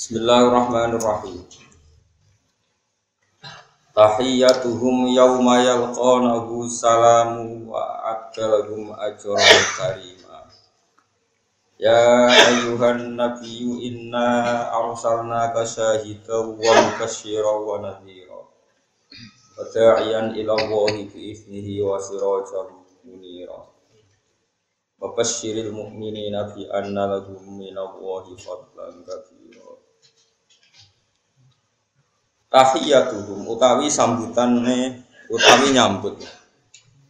Bismillahirrahmanirrahim. Tahiyyatuhum yawma yalqanahu salamu wa adalahum ajran karima. Ya ayuhan nabiyyu inna arsalnaka syahidan wa mubasysyiran wa nadhira. Wa da'iyan ila Allahi bi wa sirajan munira. Wa basyiril mu'minina bi anna lahum minallahi fadlan kabira. Tahiyatuhum utawi sambutane utawi nyambut.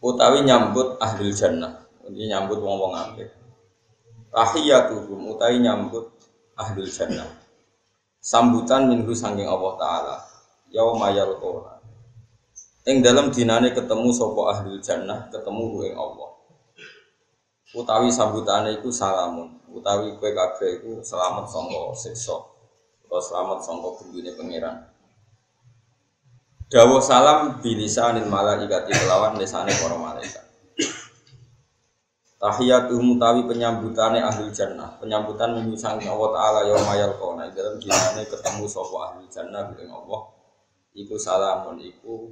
Utawi nyambut ahli jannah. Ini nyambut wong wong apik. Tahiyatuhum utawi nyambut ahli jannah. Sambutan minggu sangking Allah taala. Yauma yalqona ing dalam dinane ketemu sapa ahli jannah ketemu ing Allah. Utawi sambutane iku salamun. Utawi kowe kabeh iku selamat sangka siksa. Atau selamat sangka gendune pangeran Dawa salam bilisanil malaikati kelawan lesane para malaikat. Tahiyatuhum mutawi penyambutane ahli jannah, penyambutan menyusang Allah taala yaum yalqona dalam dinane ketemu sapa ahli jannah dengan Allah. Iku salamun iku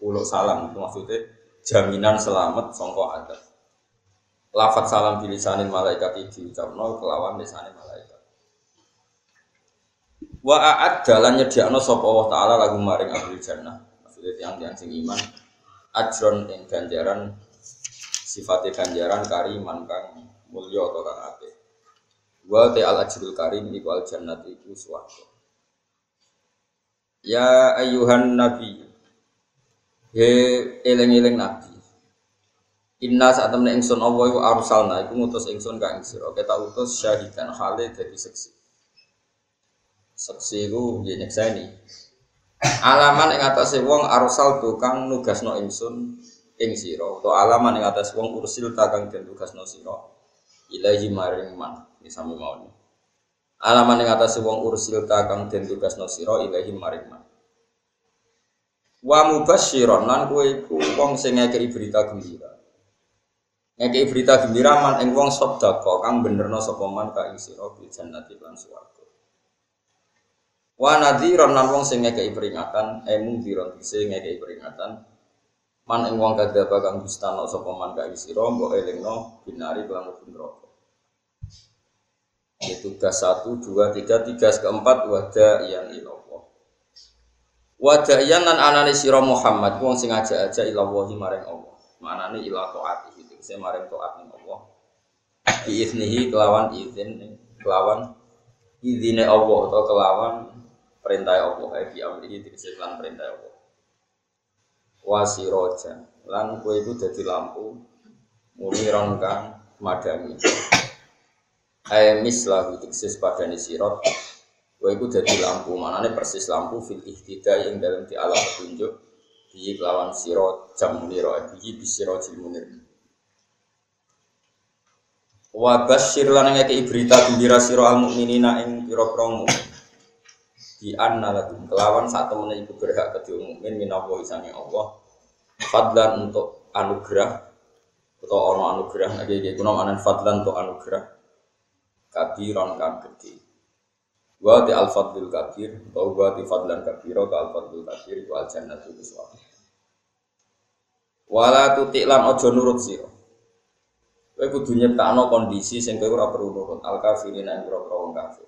pulau salam itu maksudnya jaminan selamat sangka adab. Lafat salam bilisanil malaikat diucapno kelawan lesane malaikat. Wa a'ad dalan nyediakno sapa Allah taala lagu maring ahli jannah. Maksudnya tiang-tiang sing iman ajron ing ganjaran sifatnya ganjaran kariman kang mulya atau kang apik. Wa te al ajrul karim iku al jannat iku swarga. Ya ayuhan nabi He eling-eling nabi Inna saat temen ingsun Allah iku arsalna iku ngutus ingsun ka ing sira. Kita utus syahidan khale dadi seksi seksi ku ya nyekseni. Alaman ing atase wong arsal tukang nugasno ingsun ing sira utawa alaman ing atase wong ursil takang den tugasno sira ilahi maring man iki sami alaman ing atase wong ursil takang den tugasno sira ilahi maring man. Wa mubasyiron lan kowe iku wong sing ngekeki berita gembira. Ngekeki berita gembira man ing wong sedekah kang benerno sapa man ka ing sira bil jannati lan swarga Wa nadhiron lan wong sing ngekeki peringatan, eh mungdiron sing ngekeki peringatan. Man ing wong kadzaba kang dustana sapa man ka sira mbok elingno binari kelan neraka. Itu tugas satu, dua, tiga, tiga, keempat wada yang ilallah. Wada yang lan anane sira Muhammad wong sing aja-aja ilallahi maring Allah. Manane ila taati itu saya maring taat ning Allah. Biiznihi kelawan izin kelawan izine Allah atau kelawan perintah Allah di amri ini dikasih lan perintah Allah. Wasiroja. Lan kue itu jadi lampu muniron kang madami ayat lahu dikasih pada sirot. Kue itu jadi lampu. Nih persis lampu fil ihtida yang dalam di alam petunjuk. Di kelawan sirot jam muniro di bisirot munir wa basyir lan ngeke berita gembira sira al mukminina ing pira-pira di anna lakum kelawan saat temen iku berhak ke mukmin minawa isane Allah. Fadlan untuk anugerah atau ono anugerah lagi iki kuno anan fadlan untuk anugerah. Kabiron kan gede wa di al fadlul kabir atau wa di fadlan kabiro ke al fadlul kabir wa al jannatu biswara wala tutik lan ojo nurut sira. Kowe kudu nyiptakno kondisi sing kowe ora perlu nurut. Al kafirin ing wong kafir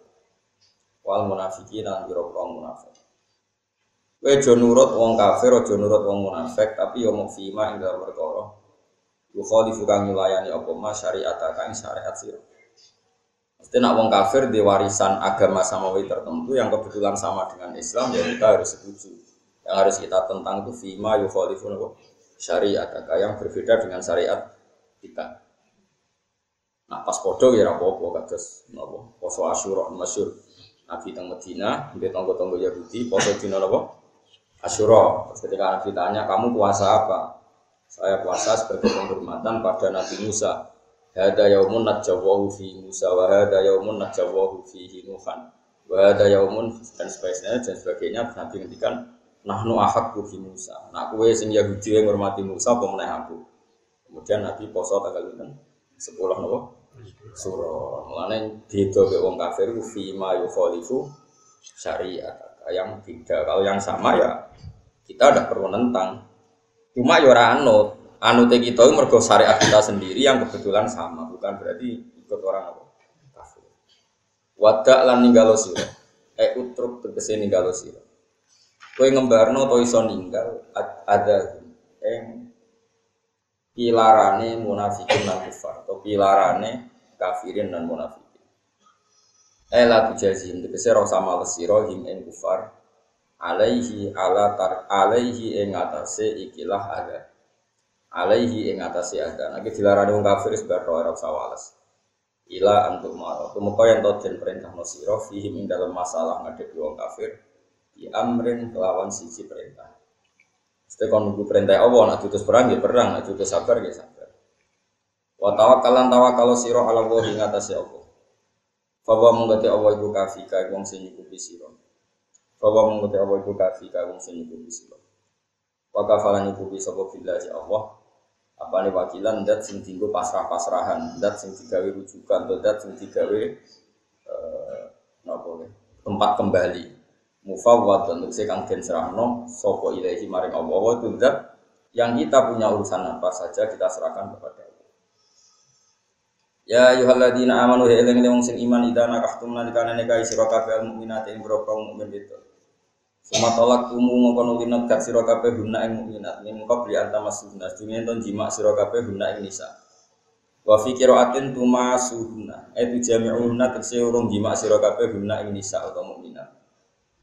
wal munafikin lan biro munafik. Aja nurut wong kafir, aja nurut wong munafik, tapi yo mung fima ing dalam perkara. Yukhalifu kang nyulayani apa mas syariat kang syariat sira. Mesti nak wong kafir di warisan agama samawi tertentu yang kebetulan sama dengan Islam ya kita harus setuju. Yang harus kita tentang itu fima yukhalifu syariat yang berbeda dengan syariat kita. Nah pas podo ya rapopo kados napa poso asyura masyur Nabi teng Medina, dia tonggo-tonggo Yahudi, poso dina apa? Asyura. Terus ketika Nabi tanya, kamu puasa apa? Saya puasa sebagai penghormatan pada Nabi Musa. Hada yaumun najjawahu fi Musa wa hada yaumun najjawahu fi Nuhan. Wa hada yaumun dan sebagainya dan sebagainya Nabi ngendikan nahnu ahakku fi Musa. Nah kue sing Yahudi yang menghormati Musa apa aku. Kemudian Nabi poso tanggal 10 nopo surah. Mulane beda mek wong kafir ku fi ma yukhalifu syariat. Yang beda, kalau yang sama ya kita ada perlu nentang. Cuma ya ora anut. Anut kita mergo syariat kita sendiri yang kebetulan sama, bukan berarti ikut orang apa? Kafir. Wadak lan ninggalo sira. Eh utruk tegese ninggalo sira. Kowe ngembarno to iso ninggal ada eng pilarane munafikin lan kufar atau pilarane kafirin dan munafikin. Ela tujazim tegese ora sama lesira him kufar alaihi ala tar alaihi ing atase ikilah ada. Alaihi ing atase ada. Nek dilarani wong kafir sebar ora usah wales. Ila antuk maro. Tumeka yen to den perintah sira fihim ing dalam masalah ngadepi wong kafir di amrin kelawan sisi perintah. Setiap kon nunggu perintah Allah, nak tutus perang ya perang, nak tutus sabar ya sabar. Wa tawakkalan tawakkal sira ala Allah ing atase Allah. Fawa mengkati Allah iku kafi ka wong sing nyukupi sira. Fawa mengkati Allah iku kafi ka wong sing nyukupi sira. Wa kafalan nyukupi sapa billahi Allah. Apa nih wakilan dat sing tinggu pasrah-pasrahan, dat sing digawe rujukan, dat sing digawe eh tempat kembali mufawwad untuk saya kang den serahno sopo ilahi maring Allah itu zat yang kita punya urusan apa saja kita serahkan kepada Allah. Ya ayyuhalladzina amanu ya eling wong sing iman idza nakahtum nalikane nikahi sira kabeh mukminat ing boro mukmin itu. Suma tolak kumu mongko nuli negat sira kabeh guna ing mukminat min qabli antamasuna dunya ton jima sira kabeh guna ing nisa. Wa fi qiraatin tumasuhuna itu jami'una tegese urung jima sira kabeh guna ing nisa atau.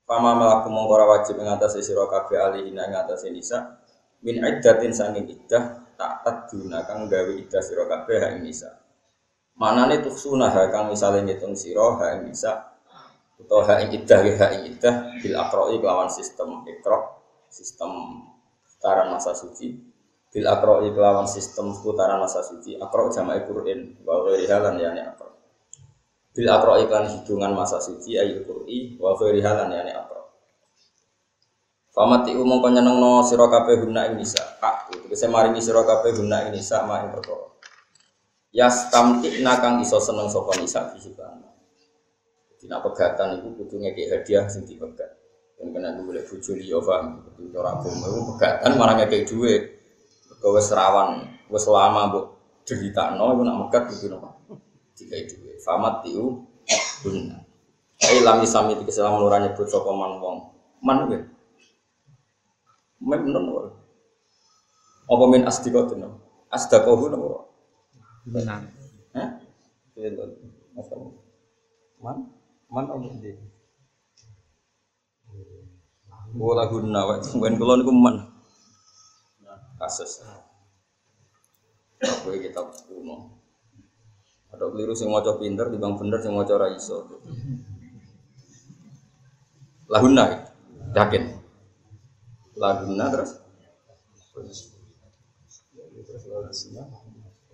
Fama melaku mongkora wajib mengatasi siro kabeh alihina mengatasi nisa min iddatin sanging iddah tak taduna kang gawe iddah siro kabeh ha nisa. Manane tuksuna ha kang misale ngitung siro ha nisa atau ha ing iddah ha ing iddah bil akroi kelawan sistem ikro sistem putaran masa suci bil akroi kelawan sistem putaran masa suci akro jama'i Qur'an wa ghairi halan yani akro bil akro iklan hidungan masa suci ayu qur'i wa ghairi halan yani akro Famati umum kau nyeneng no siro kape guna ini sa ak itu bisa maringi siro kape guna ini sa ma yang perkara. Yas tamtik nakang iso seneng sopo nisa fisikan Tina pegatan itu kudu ngeki hadiah sing dipegat. Dan kena gue boleh bujo liya paham? Itu orang agama itu pegatan malah ngeki duit kau serawan wes lama bu cerita no itu nak megat gitu nopo jika itu famat tiu guna Ai lami sami tiga selama lurah nyebut sapa man wong man ge men non apa min asdiqatin asdaqahu napa Benar. Hah? Man, man apa dia? Bola guna, wek sungguhan kulon niku man. Kasus. Apa kita kuno? Ada keliru sing maca pinter, dibang bener sing maca ra iso. Lahuna, yakin. Lahuna terus.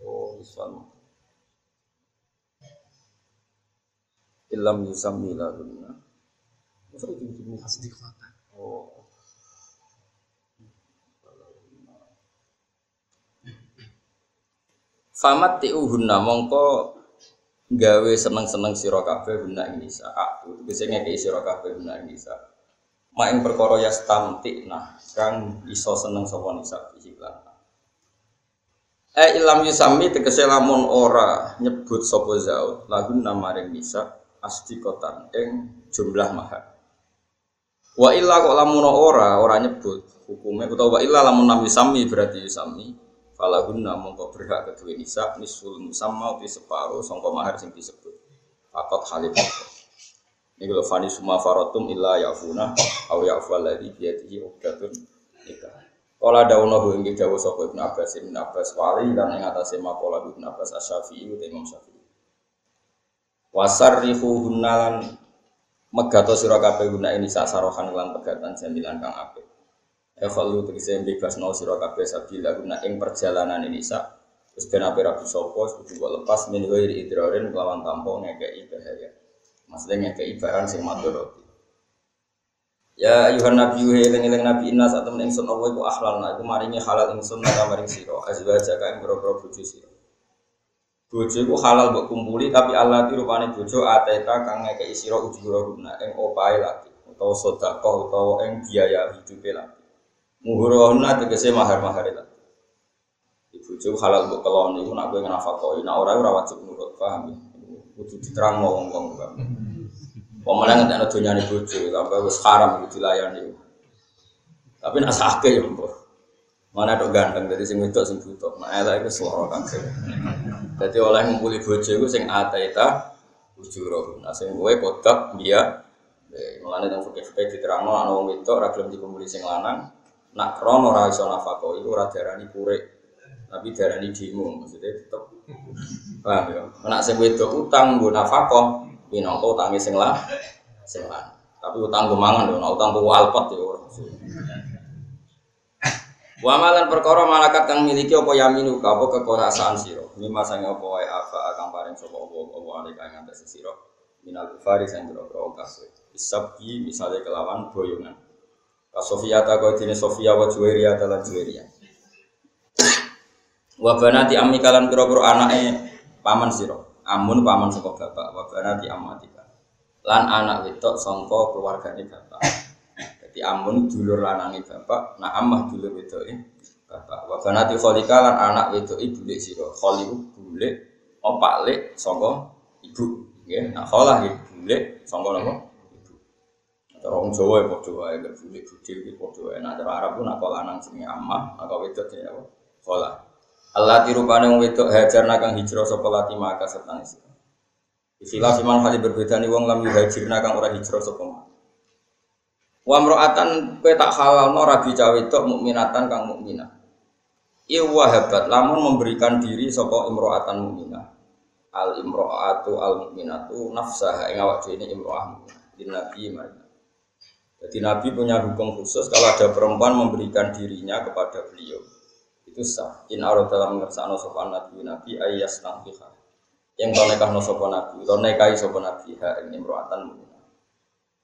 Oh, Islam. Ilam yusammi lahunna. Masa itu. Oh. Famat tiuhunna mongko gawe seneng-seneng sira kabeh guna nisa. Aku bisa ngekeki sira kabeh guna nisa. Mak ing perkara ya stamtik nah kang iso seneng sapa nisa iklan. Eh ilam yusami tegese lamun ora nyebut sapa zaud lagu namaring nisa asdiqotan ing jumlah mahar. Wa illa kok lamun ora ora nyebut hukume utawa wa illa lamun nam yusami berarti yusami falahunna mongko berhak kedua nisa nisul musamma uti separo sangka mahar sing disebut. Fakot halid Ini kalau fani suma farotum illa yafuna aw yafu alladhi biyadihi uqdatun nikah. Kala dawono bu inggih dawuh sapa Ibnu Abbas Ibnu Abbas wali lan ing atase makola Ibnu Abbas Asy-Syafi'i uta Imam Syafi'i. Wasarrihu hunnalan megato sira guna ini sasarohan lan pegatan jamilan kang apik. Ya khalu tegese bebas no sira kabeh sabila guna ing perjalanan ini sa terus ben ape rabi sapa kudu kok lepas min ghairi idrarin lawan tanpa ngekeki bahaya. Maksudnya ngekeki barang sing. Ya ayuhan nabi wa eling-eling nabi inna saat temen ingsun Allah iku ahlalna iku maringi halal ingsun nang maring sira azwaja ka ing boro-boro bojo sira. Bojo halal mbok kumpuli tapi Allah ti rupane bojo ateta kang ngekeki sira ujura guna ing opahe lagi. utawa sedekah utawa ing biaya hidup lagi. Muhurahuna tegese mahar-mahar lagi. Ibu halal mbok kelon iku nak kowe nafakoi, nak ora ora wajib nurut, paham ya? Kudu diterang wong-wong paham. Pemenang ngentekno donyane bojo, sampai wis haram iku dilayani. Tapi nak sakit ya. Mana dok ganteng dari sing wedok sing butuh. Nah, eta iku seloro kabeh. Dadi oleh ngumpuli bojo iku sing ataita ujuro. Nah, sing kowe kodok dia Mulane nang fikih-fikih diterangno ana wong wedok ora gelem dikumpuli sing lanang, nak krono ora iso nafako iku ora diarani. Tapi diarani demo, maksudnya tetep paham ya. Nak sing wedok utang nggo nafako, minangka utange sing lah sing lanang. Tapi utang gue mangan utang gue alpot ya ora. Wa malan perkara malakat kang miliki apa yaminu ka apa kekuasaan sira. Mima apa wae apa akan paring sapa apa apa ane kang ngatas sira. Minal kufari sang boro kasih. Isabi kelawan boyongan. Sofia ta kau dene Sofia wa Juwairia ta lan Juwairia. Wa ammi kalan pira-pira anake paman sira. Amun paman saka bapak, wa banati ammatika. Lan anak wedok sangka keluargane bapak. Jadi amun dulur lanangi bapak, nah amah dulur wedoke bapak. Wa banati kholika lan anak wedoke bulik sira. Kholi bulik opak lek sangka ibu. Nggih, nah kholah bulik sangka napa? Wong Jawa ya padha wae nek bulik budil iki padha wae. Nah cara Arab pun nak lanang jenenge amah, nak wedok jenenge apa? Kholah. Allah tirupane wong wedok hajar nakang hijrah sapa lati maka sertane sira. Istilah siman kali berbeda nih wong lam yuhajirna kang ora hijrah sapa Wa mro'atan kowe tak halalno rabi cawe tok mukminatan kang mukminah. Iwa wahabat lamun memberikan diri sapa imro'atan mukminah. Al imro'atu al mukminatu nafsaha ing awak dhewe imro'ah. Di Nabi Maria. Jadi Nabi punya hukum khusus kalau ada perempuan memberikan dirinya kepada beliau itu sah. In arad dalam ngersakno sopan Nabi Nabi ayas nangkiha. Yang kau nekah sopan Nabi, kau nekahi sopan Nabi ha ini imro'atan mukminah.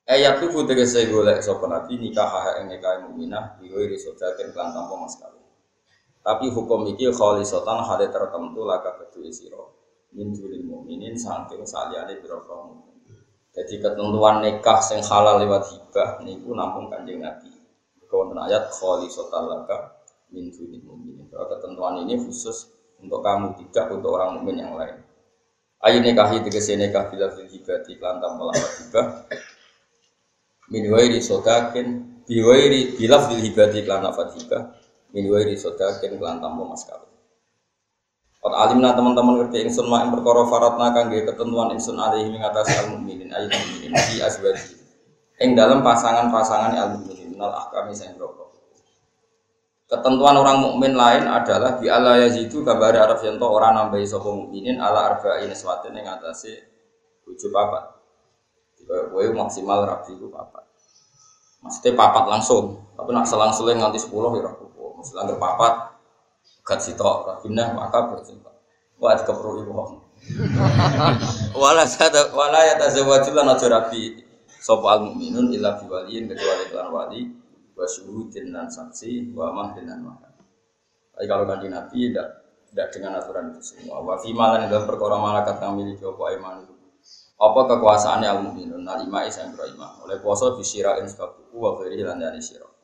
Ayat tuh tegese golek sapa nabi nikah ha ing nikah mukminah biwi risodaken kan tanpa mas kawin. Tapi hukum iki khalisatan hale tertentu laka kedue sira. Min dulil mukminin saking saliyane pira-pira Jadi ketentuan nikah sing halal lewat hibah niku nampung Kanjeng Nabi. Wonten ayat khalisatan laka min dulil mukminin. Ketentuan ini khusus untuk kamu tidak untuk orang mukmin yang lain. Ayo nikahi tegese nikah bila hibah di lantam melawan hibah min wairi sodakin bi wairi bilaf dil hibati klan nafat hibah min wairi sodakin klan tambo mas Kot alimna teman-teman ngerti ingsun mak perkara faratna kangge ketentuan ingsun alaihi ing atas al mukminin ayat mukminin di azwaji ing dalam pasangan-pasangan al mukminin nal ahkami sing Ketentuan orang mukmin lain adalah bi ala yazidu kabar araf yanto orang nambahi sapa mukminin ala arba'in swatin ing atase tujuh papat. Gue maksimal rapi itu papat. Maksudnya papat langsung, tapi nak selang-seling nanti sepuluh ya. Maksudnya nggak papat, gak sitok rapinah maka berjumpa. Itu perlu ibu Wala sada wala ya tazawwajul lan aja rapi. Sapa al mukminun illa biwaliyin kecuali kelan wali wa syuhudin dan saksi wa mahdin dan mahar. Tapi kalau kanji Nabi tidak tidak dengan aturan itu semua. Wa fi malan dalam perkara malakat kami miliki apa iman apa kekuasaannya al mukminun al ima isang ima oleh puasa bisira in sebab wa firi lan dari siro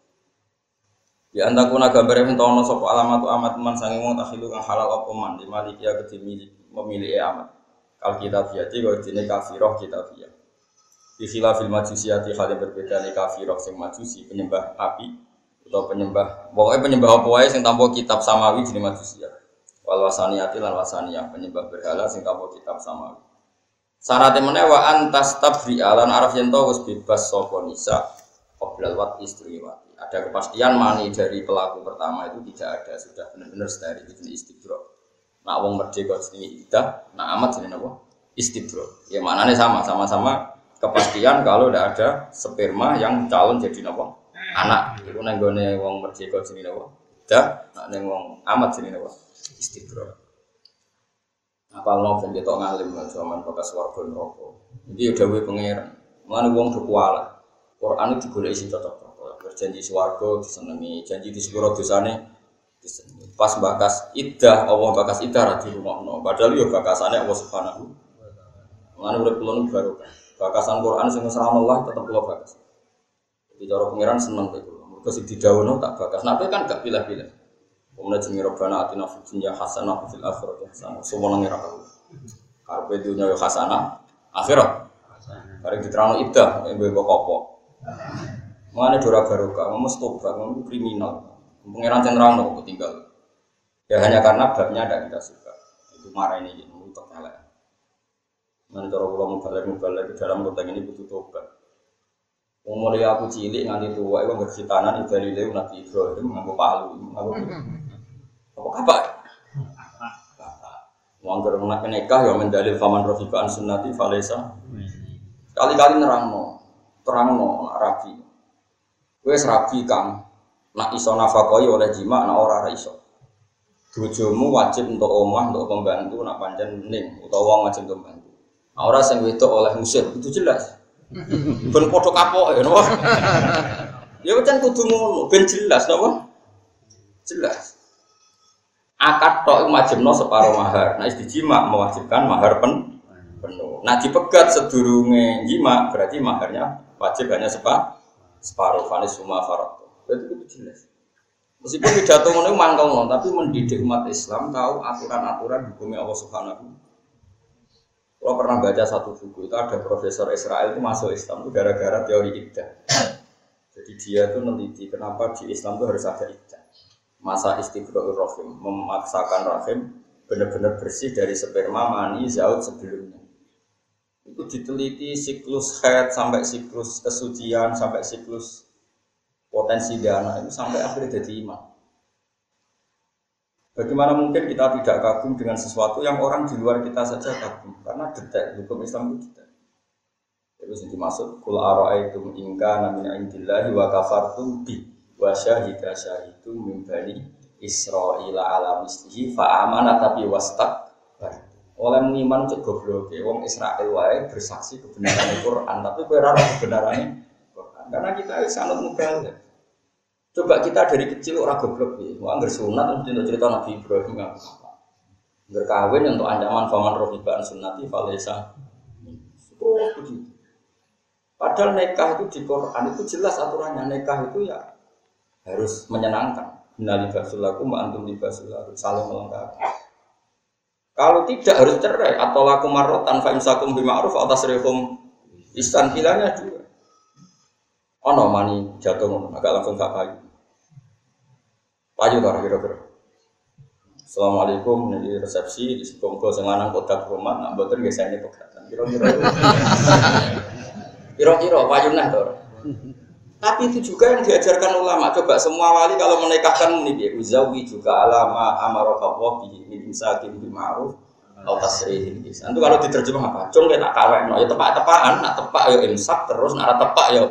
Ya anta kuna gambar yang tahu sop alamat amat man sangi wong takhilu kang halal apa man? Di maliki ya milik memilih amat kal kita fiati kau dini kafiroh kita fiat di khilafil majusiyati hal yang berbeda nih kafiroh sing majusi penyembah api atau penyembah pokoknya penyembah apa wae sing tanpa kitab samawi jadi majusiyat wal wasaniyati lan wasaniyah penyembah berhala sing tanpa kitab samawi. Syaratnya mana wa antas tabri alan araf yang tahu bebas sopo nisa qoblal wat istri wati. Ada kepastian mani dari pelaku pertama itu tidak ada sudah benar-benar dari itu istibro. Nak wong merdeka sini ida, nak amat sini apa? Istibro. Ya mana nih sama, sama-sama kepastian kalau tidak ada sperma yang calon jadi apa? Anak. Itu nenggone wong merdeka sini apa? Ida, nak neng wong amat sini apa? Istibro apal no ben ketok ngalim zaman bekas warga neraka iki udah we pangeran mana wong do kuala Quran itu digoleki sing cocok berjanji swarga disenengi janji di sepuro dosane disenengi pas bakas idah Allah bakas idah ra dirumokno padahal yo bakasane Allah Subhanahu mana urip kula baru bakasan Quran sing Allah tetep kula bakas Di cara pangeran seneng kowe kula. Mergo sing didhawuhno tak bakas. Nabi kan gak pilih-pilih. Kemudian jenenge Rabbana atina fid dunya hasanah wa fil akhirati hasanah. Semua nang ora kau. Karepe dunya yo hasanah, akhirat. Bareng diterangno idah, mbek kok Mengenai dora barokah, kamu tobat, kamu kriminal. Pangeran nerangno kok tinggal. Ya hanya karena babnya ada kita suka. Itu marah ini, gitu, untuk elek. Mana cara kula mubalek mubalek di dalam konteks ini butuh tobat. Wong mulai aku cilik nganti tua, itu berkhitanan itu dari lewu Nabi Ibrahim nganggo palu, nganggo apa apa? Wong nak nikah ya mendalil faman rafiqan sunnati falesa. Kali-kali nerangno, terangno nak rabi. Wes rabi kang nak iso nafakoi oleh jima nak ora ora iso. Bojomu wajib untuk omah, untuk pembantu, nak pancen ning utawa wong wajib untuk pembantu. Nah, orang sing wedok oleh musir itu jelas. Ben padha kapok ya napa? Ya pancen kudu ngono, ben jelas napa? Jelas. Akad tok wajibno separuh mahar. Nah, istijima mewajibkan mahar pen penuh. Nah, dipegat sedurunge jima berarti maharnya wajib hanya sepa separuh fanis suma farad. Berarti itu jelas. Meskipun pidato ngono mangkel tapi mendidik umat Islam tahu aturan-aturan hukumnya Allah Subhanahu kalau pernah baca satu buku itu ada profesor Israel itu masuk Islam itu gara-gara teori iddah. Jadi dia tuh meneliti kenapa di Islam itu harus ada iddah. Masa istiqrohul rahim memaksakan rahim benar-benar bersih dari sperma mani zaut sebelumnya. Itu diteliti siklus head sampai siklus kesucian sampai siklus potensi dana itu sampai akhirnya jadi iman. Bagaimana mungkin kita tidak kagum dengan sesuatu yang orang di luar kita saja kagum? Karena detail, hukum Islam itu detail. Terus yang dimaksud, Kul ara'aitum ingka namina indillahi wa kafartum bi wa syahida syahidu min bani Israila ala mislihi fa'amana tapi wastak oleh mengiman cek goblok wong Israel wae bersaksi kebenaran Al-Qur'an tapi kowe ora kebenaran Quran karena kita sangat mubalik Coba kita dari kecil orang goblok ya, mau anggar sunat untuk cerita Nabi Ibrahim nggak apa. Berkawin untuk ancaman faman rohibaan sunati falesa. Oh. Padahal nikah itu di Quran itu jelas aturannya nikah itu ya harus menyenangkan. Nali basulaku antum libasulaku saling melengkapi. Kalau tidak harus cerai atau laku marotan fa imsakum bima'ruf atas rehum istan pilihannya dua. Oh no mani jatuh agak langsung gak payu. Payu lah kira-kira. Assalamualaikum, ini resepsi di Sikongko sing lanang kotak rumah, nak biasanya pegatan. Kira-kira. Kira-kira payu nah tuh. Tapi itu juga yang diajarkan ulama. Coba semua wali kalau menikahkan ini dia uzawi juga alama amarokawoh bi min imsakin bi ma'ruf atau tasrihin Itu kalau diterjemah apa? Cung kita kawin, no, ya tepak-tepakan, nak tepak ya imsak terus, nak tepak ya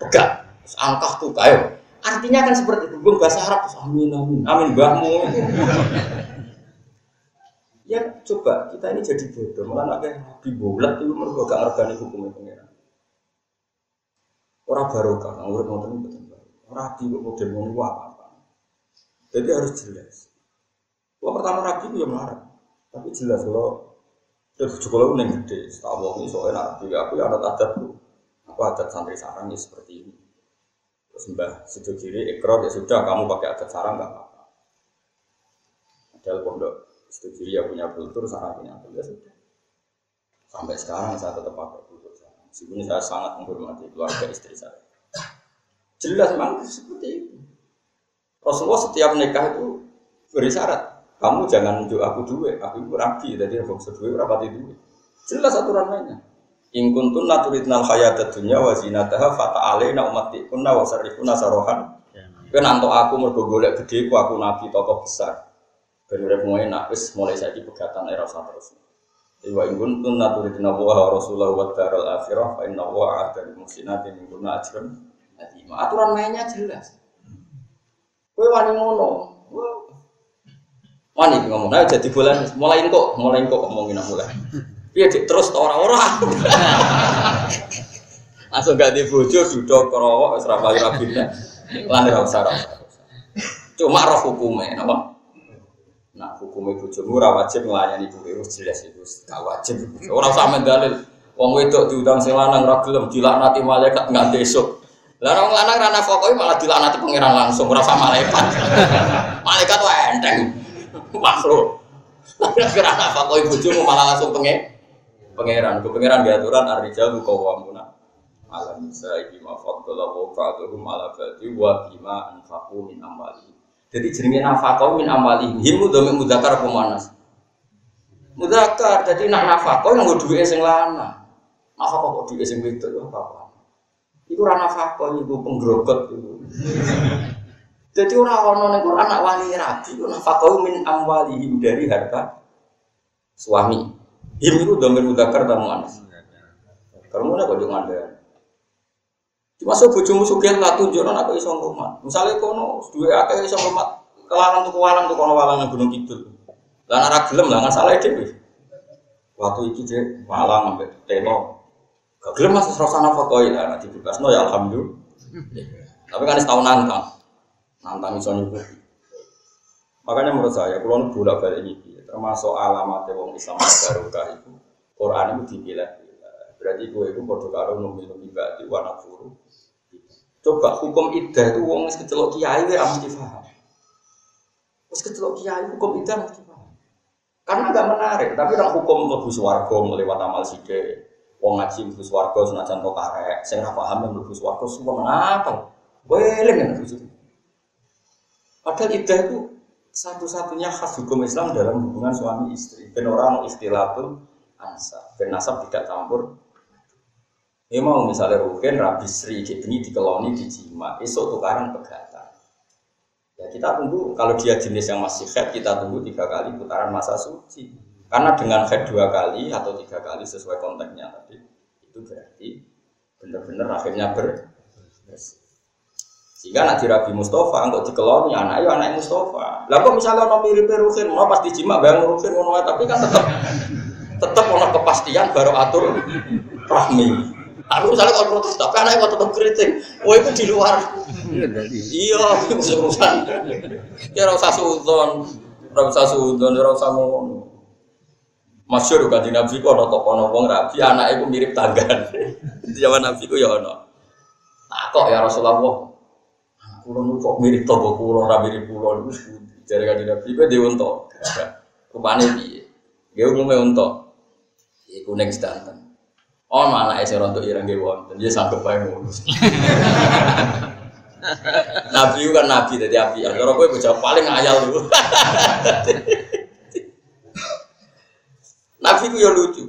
pegang. Angkah tuh kayo. Artinya kan seperti itu. Gue bahasa Arab, amin amin, amin bahmu. ya coba kita ini jadi bodoh, malah kayak di bulat itu mereka gak ngergani hukumnya. Orang barokah, nggak urut nonton itu betul. Orang rabi kok model mau apa apa. Jadi harus jelas. Kalau pertama rabi itu ya marah, tapi jelas kalau terus juga lo neng gede, setahu ini soalnya rabi aku ya adat adat tuh, aku adat santri sarang ya seperti ini. Terus mbah situ kiri ikrar ya sudah kamu pakai adat sarang nggak apa-apa. Padahal pondok situ kiri ya punya kultur, sarang punya kultur ya sudah. Sampai sekarang saya tetap pakai kultur. Meskipun saya sangat menghormati keluarga istri saya. Jelas memang seperti itu. Rasulullah setiap nikah itu beri syarat. Kamu jangan nunjuk aku duit, aku itu rabi, jadi aku duit, berapa duit. Jelas aturan mainnya. In kuntum naturidnal hayata dunya wa zinataha fata'alaina ummatikunna wa sarifuna sarohan. Kowe nanto aku mergo golek gedhe ku aku nabi tokoh besar. Ben urip enak mulai saiki pegatan era sak terus. Wa in kuntum naturidna wa rasulahu wa daral akhirah fa inna wa a'adda lil muhsinatin minkunna ajran azima. Aturan mainnya jelas. Kowe wani ngono. Wani ngomong, ayo jadi bulan, mulai kok, mulai kok ngomongin mulai. Iya terus orang-orang. Langsung gak di bojo duduk kerowok wis ra rabine. Lan ora usah Cuma roh hukumnya, napa? Nah, hukumnya bojomu ora wajib nglayani duwe wis jelas itu gak wajib. Ora usah mendalil. Wong wedok diundang sing lanang ra gelem dilaknati malaikat nganti esuk. Lah orang lanang rana fokoi malah dilanati pangeran langsung merasa malaikat. malaikat wae enteng. Makhluk. Rana fokoi bojomu malah langsung pengen pangeran. Ke pangeran diaturan ar-rijalu qawwamuna ala nisa bima faddala wa ala ba'di wa bima anfaqu min amwalihim. Jadi jenenge nafkah min amwalihim. Himu dome mudzakkar apa manas? Mudzakkar. Jadi nak nafkah yang duwe sing lanang. Nafkah kok duwe sing wedok apa-apa. Itu rana fakon itu penggerogot itu. Jadi orang-orang yang Quran anak wali rabi nafkah min amwalihim dari harta suami. Him itu mudakar tamu. Kamu mana kau jangan ada. So bojomu sugih lah tunjukno aku iso. Misalnya kono dua akeh iso rumah kelarang tuh kewalang tuh kono walang gunung kidul. Lah ora gelem lah salah dhewe. Waktu itu dia walang sampai telo Gak gelem mas serasa fakoi lah, nanti bebas no ya alhamdulillah. Tapi kan setahun nantang, nantang iso nyukup. Makanya menurut saya, kalau bolak balik ini, termasuk alamat wong Islam barokah itu, Quran itu dipilah. Berarti gue itu bodoh karo numi di warna furu. Coba hukum idah itu wong kecelok kiai gue mesti paham. Terus kecelok kiai hukum idah mesti paham. Karena gak menarik, tapi orang hukum lebih suwargo melewat amal sidik Wong ngaji mlebu swarga senajan to karek, sing ora paham mlebu swarga semua ngapal. Weling itu. Padahal idah itu satu-satunya khas hukum Islam dalam hubungan suami istri. Ben orang istilatul ansa, ben nasab tidak campur. Ini mau misalnya rugen rabi sri ini dikeloni dijima, esok tukaran pegatan. Ya kita tunggu kalau dia jenis yang masih head kita tunggu tiga kali putaran masa suci. Karena dengan head dua kali atau tiga kali sesuai konteksnya tadi, itu berarti benar-benar akhirnya ber Sehingga nanti Rabi Mustafa untuk dikeloni anak ya anak Mustafa. Lah kok misalnya orang mirip Rukin, mau pasti jima bayang Rukin tapi kan tetap tetap ono kepastian baru atur rahmi. Aku misalnya kalau protes tapi anak kok tetap kritik. Wah itu di luar. Iya, urusan. Ya rasa sudon, rasa sudon, rasa ngono. Masyur di Nabi ku ono toko ono wong rabi anak ibu mirip tanggan. Di zaman Nabi ku ya ono. Nah kok ya Rasulullah. Kulo nu kok mirip toko kulo ora mirip niku jare kan Nabi dhewe unta. Rupane piye? Dia umume unta. Iku ning sedanten. Ono anake sing rontok ireng nggih wonten. Dia sanggup bae ngono. Nabi kan nabi dadi api. Kalau kowe bocah paling ayal dulu. Nabi itu ya lucu.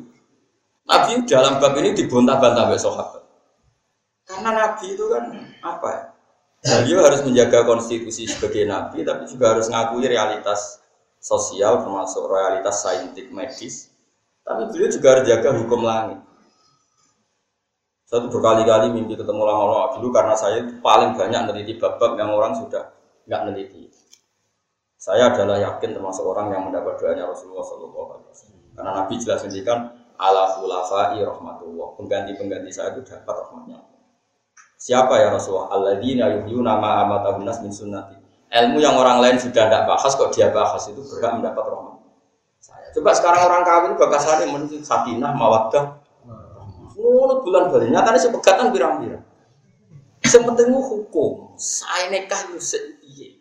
Nabi dalam bab ini dibantah-bantah oleh sahabat. Karena Nabi itu kan apa ya? Beliau harus menjaga konstitusi sebagai Nabi, tapi juga harus ngakui realitas sosial termasuk realitas saintik medis. Tapi beliau juga harus jaga hukum langit. Satu berkali-kali mimpi ketemu lama-lama dulu karena saya paling banyak meneliti bab-bab yang orang sudah nggak meneliti. Saya adalah yakin termasuk orang yang mendapat doanya Rasulullah SAW. Karena Nabi jelas menjadikan ala khulafai rahmatullah. Pengganti-pengganti saya itu dapat rahmatnya. Siapa ya Rasulullah? Alladzina yuhyuna ma amatahun nas min sunnati. Ilmu yang orang lain sudah tidak bahas kok dia bahas itu berhak mendapat rahmat. Saya. Coba sekarang orang kawin bakasannya menuju sakinah mawaddah. Ngono bulan bali. Nyatane sepegatan pirang-pirang. Sing penting hukum. Saya nekah yo piye.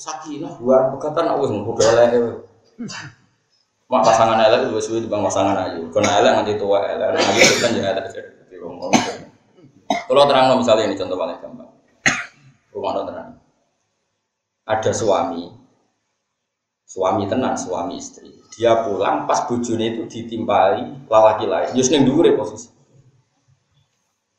Sakinah buar pegatan aku ngopo elek. Mak pasangan elek lebih suwi dibanding pasangan ayu. Karena elek nanti tua elek, ayu itu kan jadi elek jadi ngomong. Kalau terang misalnya ini contoh paling gampang. Rumah tenang. Ada suami, suami tenang, suami istri. Dia pulang pas bujune itu ditimpali lalaki lain. Yus neng dulu posisi.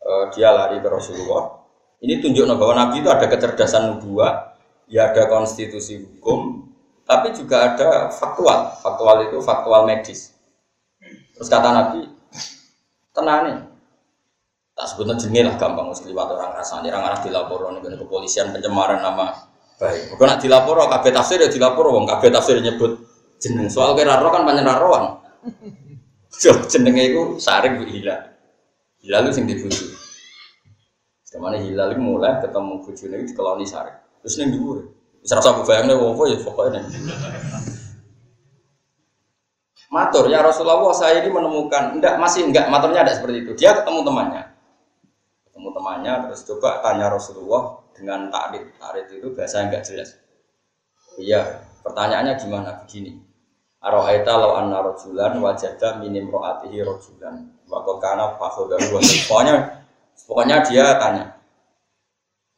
Uh, dia lari ke Rasulullah. Ini tunjuk bahwa Nabi itu ada kecerdasan nubuah, ya ada konstitusi hukum, tapi juga ada faktual. Faktual itu faktual medis. Terus kata Nabi, tenang nih. Tak sebutnya jenis lah gampang mesti liwat orang rasanya orang arah dilapor nih kepolisian pencemaran nama baik. Kalau nak dilapor, kabeh tafsir ya dilapor, wong kabeh tafsir nyebut jeneng. Soal kira kan panjang raroan. So, jenengnya itu saring bu hilal. Itu sing dibuju. Ke mana hilal itu mulai ketemu bujune itu keloni saring. Terus neng dhuwur. Serasa aku bayangnya wong ya pokoknya. Matur ya Rasulullah saya ini menemukan enggak masih enggak maturnya ada seperti itu. Dia ketemu temannya. Ketemu temannya terus coba tanya Rasulullah dengan takrif. Takrif itu bahasa yang enggak jelas. Iya, pertanyaannya gimana? Begini. Aro'aita law anna rajulan wajada minim ro'atihi rajulan wa kana fakhodahu Pokoknya pokoknya dia tanya.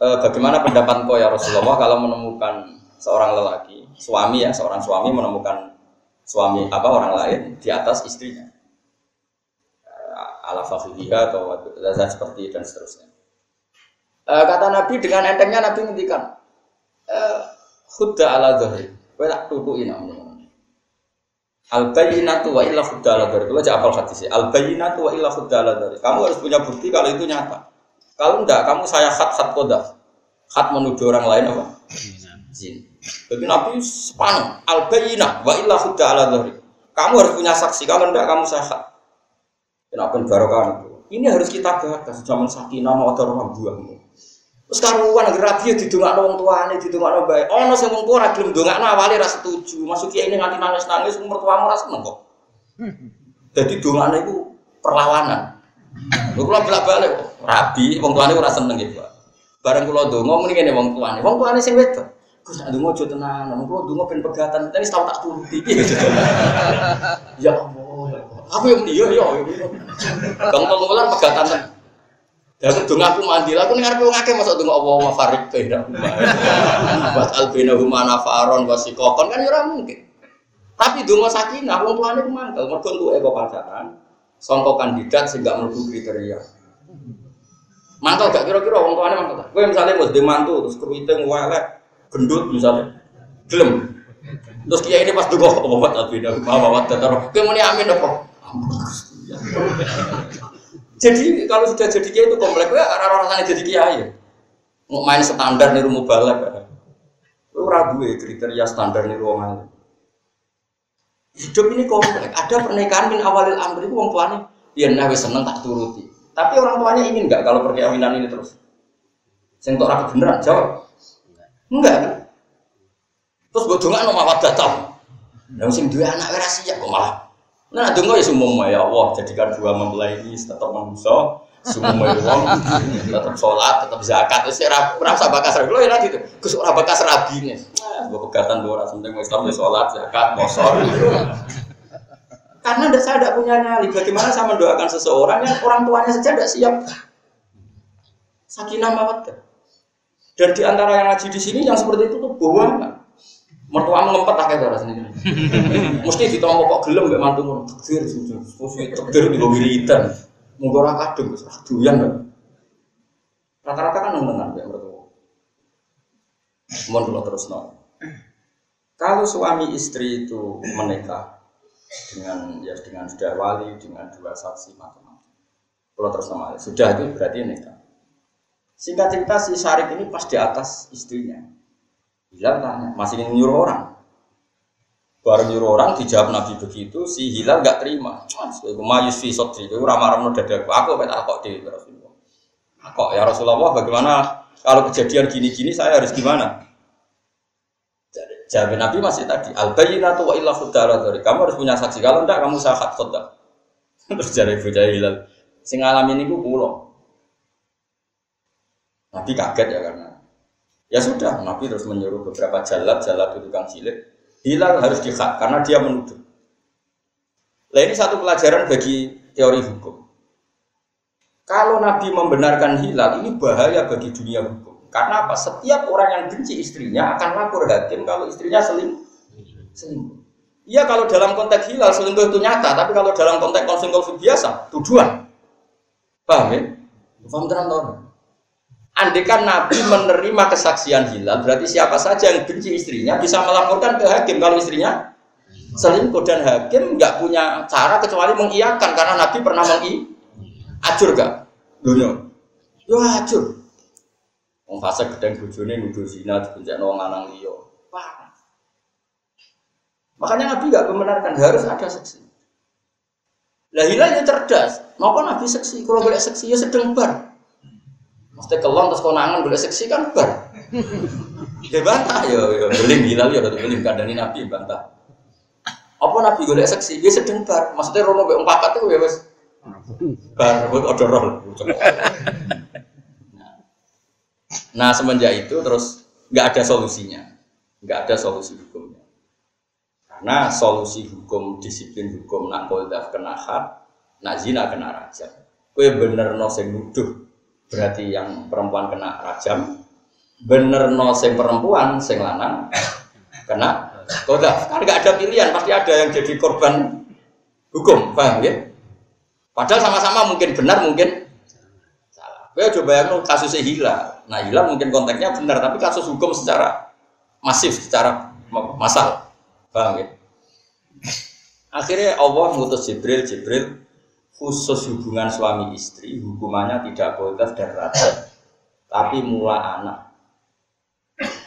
E, bagaimana pendapat kau ya Rasulullah kalau menemukan seorang lelaki, suami ya, seorang suami menemukan suami apa orang lain di atas istrinya ala fakhidiha atau zat seperti dan seterusnya. E, kata Nabi dengan entengnya Nabi ngendikan e, khudda ala dhahri. Kowe tak tutuki namanya. Al bayyinatu wa illa khudda ala dhahri. Kalau apal hadis Al bayyinatu wa illa khudda ala dhahri. Kamu harus punya bukti kalau itu nyata. Kalau enggak, kamu saya khat khat kodaf. Khat menuduh orang lain apa? Jin. Jadi Nabi sepanjang al bayyinah wa illa khudda ala dhahri. Kamu harus punya saksi. Kalau enggak, kamu saya khat. Kenapa barokah itu? Ini harus kita bahas zaman sakinah mau ada orang buang. Terus karuan rabi di dongak wong tuane, di dongak baik. Oh, nasi wong tua ragil dongak awalnya rasa setuju. Masuk ini nganti nangis nangis, umur tua mau rasa kok. Jadi dongak itu perlawanan. Lu kalau belak balik, rabi, wong tuane rasa seneng gitu. Bareng kulo dongo, mending ini wong tuane. Wong tuane sing wedok. Gus nak dongo aja tenan. Wong kulo dongo ben pegatan, tapi tahu tak turuti. Ya Allah, ya Aku yang dia, ya. Bang pengulan pegatan kan. Dan dong aku mandi lah, aku dengar wong akeh masuk dong Allah ma farik beda. Buat albina humana faron wasikokon kan ya mungkin. Tapi donga sakinah wong tuane ku mangkel, mergo entuke kok pacaran. Sangka kandidat sing gak mlebu kriteria. Mantul gak kira-kira wong tuane mantul. Kowe misalnya mau mantu terus keruiting welek, gendut misalnya. Gelem. Terus kiai ini pas duga apa buat albina humana wa tatar. Kowe muni amin apa? Jadi kalau sudah jadi kiai itu komplek, ya orang rasanya jadi kiai. Mau main standar nih rumah balap, lu ragu ya kriteria standar nih ruang Hidup ini komplek. Ada pernikahan min awalil amri itu orang tuanya, ya nah seneng tak turuti. Tapi orang tuanya ingin nggak kalau perkawinan ini terus? Sing tok rapi beneran jawab. Enggak. Terus gue dengar nomor apa datang. Dan sing dua anak verasi ya kok malah Nah, tunggu ya semua ya Allah jadikan dua mempelai ini tetap manusia, semua uang tetap sholat, tetap zakat. Terus saya merasa bakas rabi, lo ya nanti tuh, kus orang bakas rabi nih. Gue pegatan dua orang penting Islam ya sholat, zakat, mosor. Karena saya tidak punya nyali. Bagaimana saya mendoakan seseorang yang orang tuanya saja tidak siap. Sakinah mawaddah. Dan di antara yang ngaji di sini yang seperti itu tuh bohong mertua ngempet akeh to rasane. Mesti ditompo kok gelem mbek mantu ngono. Takdir sujud. Mesti takdir di wiridan. Monggo ora kadung wis doyan. Rata-rata kan nemenan mbek mertua. Mohon kula terusno. Kalau suami istri itu menikah dengan ya dengan sudah wali dengan dua saksi macam-macam. Kalau terus nama sudah itu berarti nikah. Singkat cerita si Syarif ini pas di atas istrinya. Hilal tanya, masih ingin nyuruh orang. Baru nyuruh orang dijawab Nabi begitu, si Hilal nggak terima. Aku mayus fi sotri, itu ramah ramah dadaku. Aku apa kok di Rasulullah. Kok ya Rasulullah, bagaimana kalau kejadian gini-gini saya harus gimana? Jawab Nabi masih tadi, al bayyinatu wa illa dari Kamu harus punya saksi. Kalau enggak kamu sahat khudda. Terus jadi bocah Hilal, sing ngalamin ini pulau. Nabi kaget ya karena Ya sudah, Nabi terus menyuruh beberapa jalat, jalat itu tukang silik. Hilal harus dihak karena dia menuduh. Nah ini satu pelajaran bagi teori hukum. Kalau Nabi membenarkan hilal, ini bahaya bagi dunia hukum. Karena apa? Setiap orang yang benci istrinya akan lapor hakim kalau istrinya seling selingkuh. Iya kalau dalam konteks hilal selingkuh itu nyata, tapi kalau dalam konteks konsumsi biasa, tuduhan. Paham ya? Paham tenang Andikan Nabi menerima kesaksian hilal, berarti siapa saja yang benci istrinya bisa melaporkan ke hakim kalau istrinya selingkuh dan hakim nggak punya cara kecuali mengiyakan karena Nabi pernah mengi acur gak dunia yo acur Wong fase gedeng bojone nuduh zina dibenjakno wong lanang liya. Makanya Nabi nggak membenarkan harus ada saksi. Lah hilal ya cerdas. Napa Nabi seksi? Kalau boleh seksi ya sedang bar. Mesti kelong terus konangan boleh seksi kan bar. Ya bantah ya, ya beling hilal ya udah beling kandani nabi bantah. Apa nabi boleh seksi? Dia sedang bar. Maksudnya rono be papat itu ya wes. Bar, buat order roll. Nah semenjak itu terus nggak ada solusinya, nggak ada solusi hukumnya. Karena solusi hukum, disiplin hukum, nak kena had, nak zina kena rajam. Kue bener no sing nuduh, berarti yang perempuan kena rajam. Bener no sing perempuan, sing lanang kena koldaf. Kan nggak ada pilihan, pasti ada yang jadi korban hukum, paham ya? Padahal sama-sama mungkin benar, mungkin salah. Gue coba yang kasusnya hilang. Nah hilang mungkin konteksnya benar, tapi kasus hukum secara masif, secara masal. Paham ya? Akhirnya Allah mengutus Jibril, Jibril khusus hubungan suami istri, hukumannya tidak boleh dan rata, tapi mula anak.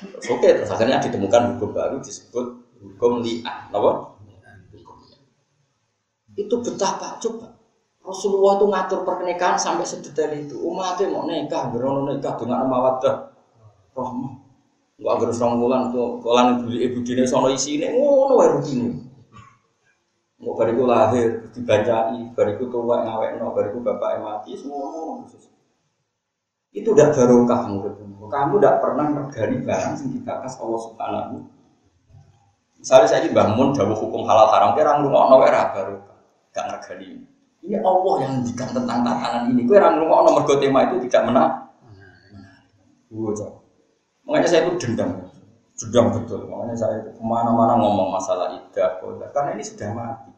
Terus, oke, terus akhirnya ditemukan hukum baru disebut hukum li'an. Apa? Itu betapa coba Rasulullah itu ngatur pernikahan sampai sedetail itu. Umatnya mau nikah, berono nikah dengan mawaddah rahmah. Agar serong bulan tuh, bulan ibu ibu dini sono isi ini, ngono wae. Mau bariku lahir, dibancai, bariku tua ngawek no, bariku bapak mati, semua. Itu udah barokah muridmu. Kamu tidak pernah regani barang yang dikakas Allah Subhanahu. Misalnya saya bangun jauh hukum halal haram, kira ngomong no era barokah, gak regani. Ini Allah yang ngendikan tentang tatanan ini. Kue orang ngomong nomor tema itu tidak menang. Wow, Makanya saya itu dendam, dendam betul. Makanya saya ke mana-mana ngomong masalah idah, karena ini sudah mati.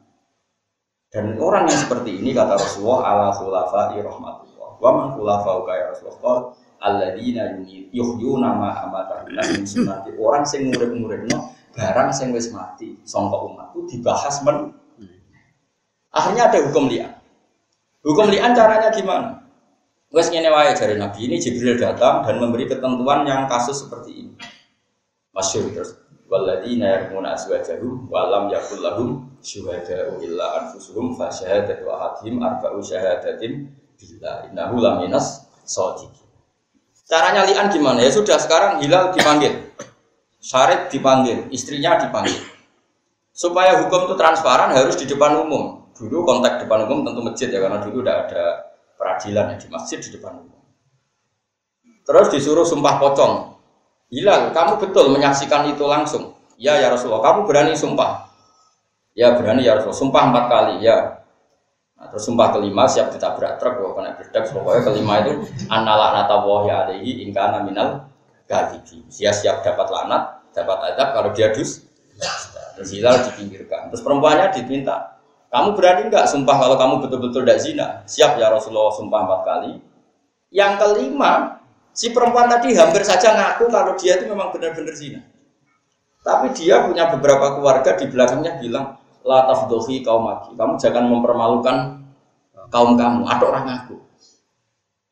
Dan orang yang seperti ini kata Rasulullah ala khulafa rahmatullah. Wa man khulafa kaya Rasulullah alladzina yuhyuna ma amatahuna min sunnati. Orang sing murid-muridno barang sing wis mati sangka umatku dibahas men Akhirnya ada hukum liat. Hukum li'an caranya gimana? Wes ngene wae dari Nabi ini Jibril datang dan memberi ketentuan yang kasus seperti ini. Masyur terus. Waladina yarmuna aswajahum walam yakul lahum syuhada'u illa anfusuhum fa syahadatu ahadihim arba'u syahadatin bila innahu laminas sadiqin. Caranya li'an gimana? Ya sudah sekarang Hilal dipanggil. Syarif dipanggil, istrinya dipanggil. Supaya hukum itu transparan harus di depan umum. Dulu kontak depan umum tentu masjid ya karena dulu udah ada peradilan ya di masjid di depan umum. Terus disuruh sumpah pocong. Hilal, kamu betul menyaksikan itu langsung. Ya ya Rasulullah, kamu berani sumpah. Ya berani ya Rasulullah, sumpah empat kali ya. Nah, terus sumpah kelima siap ditabrak truk, kalau kena berdak, pokoknya kelima itu analak nata ya alaihi ingkana minal gadibi. Dia siap dapat lanat, dapat adab kalau dia dus. Terus Hilal dipinggirkan. Terus perempuannya diminta, kamu berani nggak sumpah kalau kamu betul-betul tidak zina? Siap ya Rasulullah sumpah empat kali. Yang kelima, si perempuan tadi hampir saja ngaku kalau dia itu memang benar-benar zina. Tapi dia punya beberapa keluarga di belakangnya bilang, La tafdohi kaum maki. Kamu jangan mempermalukan kaum kamu. Ada orang ngaku.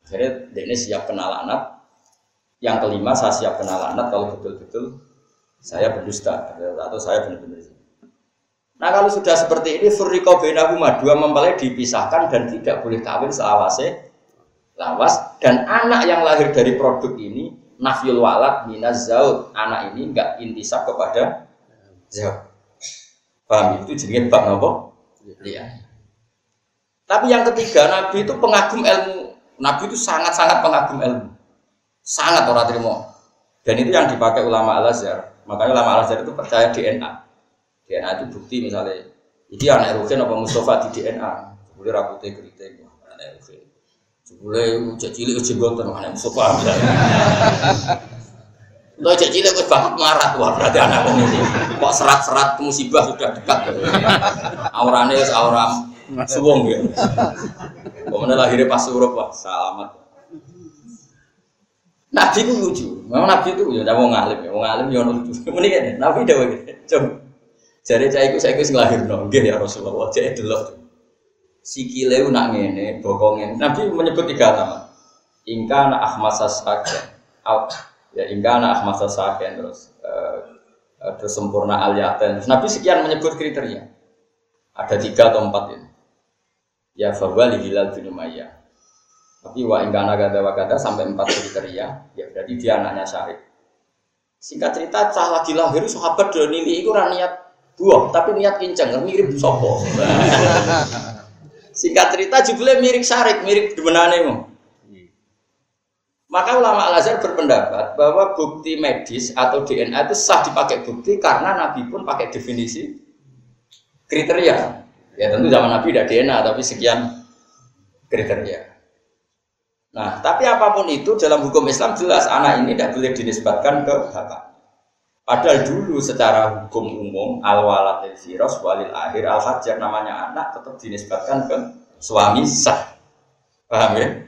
Akhirnya ini siap kenal anak. Yang kelima, saya siap kenal anak kalau betul-betul saya berdusta atau saya benar-benar zina. Nah kalau sudah seperti ini furriko benahuma dua mempelai dipisahkan dan tidak boleh kawin selawase lawas dan anak yang lahir dari produk ini nafil walad minaz zaud anak ini enggak intisab kepada zaud. Paham? Itu jadi bab nopo iya. Tapi yang ketiga nabi itu pengagum ilmu. Nabi itu sangat sangat pengagum ilmu. Sangat orang terima. Dan itu yang dipakai ulama al azhar makanya ulama al azhar itu percaya DNA DNA itu bukti misalnya ini anak Rukin apa Mustafa di DNA boleh rambutnya keriting anak Rukin boleh cek cilik jenggotan anak Mustafa Lo cek cilik gue banget marah. Wah berarti anak ini. Kok serat-serat musibah sudah dekat aurane aura suwong ya. Kemudian lahirnya pas suruh wah selamat. Nabi itu lucu, memang Nabi itu ya, mau ngalim ya, mau ngalim ya lucu. Mendingan Nabi udah begitu, coba. Saya ikut saya ikut ngelahir nongge ya Rasulullah. Jadi delok. Sikile nak ngene, bokongin. Nabi menyebut tiga nama. Ingka na ahmasa saken. Ya ingka na ahmasa saken terus. Uh, terus sempurna aliaten. Nabi sekian menyebut kriteria. Ada tiga atau empat ini. Ya fawali hilal bin Umayyah. Tapi wa ingkana gada wa gada sampai empat kriteria. Ya berarti dia anaknya syarif. Singkat cerita, cah lagi lahir sahabat dan ini itu niat buah tapi niat kinceng mirip sopo singkat cerita jebule mirip syarik mirip demenane Maka ulama Al-Azhar berpendapat bahwa bukti medis atau DNA itu sah dipakai bukti karena Nabi pun pakai definisi kriteria. Ya tentu zaman Nabi tidak DNA tapi sekian kriteria. Nah, tapi apa pun itu dalam hukum Islam jelas anak ini tidak boleh dinisbatkan ke bapak. Padahal dulu secara hukum umum al walad al walil akhir al hajar namanya anak tetap dinisbatkan ke suami sah. Paham ya?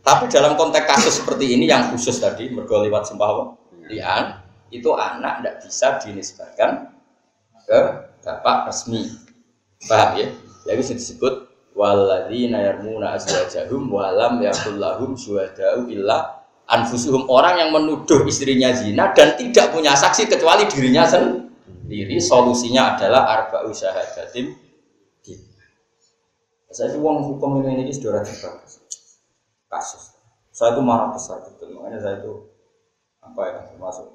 Tapi dalam konteks kasus seperti ini yang khusus tadi mergo lewat sumpah lian itu anak tidak bisa dinisbatkan ke bapak resmi. Paham ya? Jadi disebut walladzina yarmuna azwajahum walam yakul lahum syuhada'u illa anfusuhum orang yang menuduh istrinya zina dan tidak punya saksi kecuali dirinya sendiri. Solusinya adalah arba'u syahadatin saya itu uang hukum ini ini sudah dibahas kasus. Saya itu marah besar betul makanya saya itu apa ya termasuk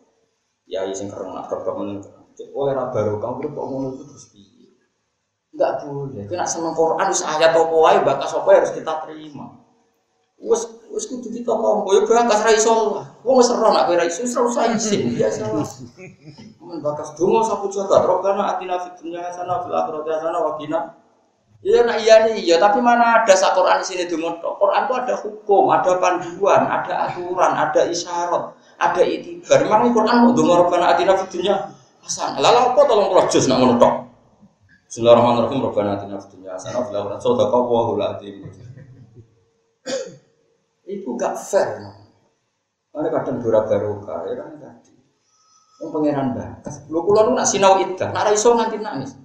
ya sing keren nak oleh oleh baru kamu kok ngomong itu terus Enggak boleh. Kena seneng Quran wis ayat apa wae bakas apa harus kita terima. Wes wes kudu kita kok ya bakas ra iso. Wong wis ora nak ra iso wis ora biasa. Men bakas donga sapu jagat robbana atina fid dunya hasanah fil akhirati hasanah wa qina Iya nak iya nih iya, tapi mana ada sak Quran di sini donga Quran itu ada hukum, ada panduan, ada aturan, ada isyarat, ada itibar. Memang Quran mau donga robbana atina fid dunya hasanah. Lalu apa tolong kalau jus nak ngono tok? Bismillahirrahmanirrahim. Rabbana atina fid dunya hasanah wa fil akhirati hasanah Itu gak fair. Mana kadang dura barokah ya kan tadi. Yang pangeran bakas. Lu kula nu nak sinau iddah, nak ra iso nganti nangis.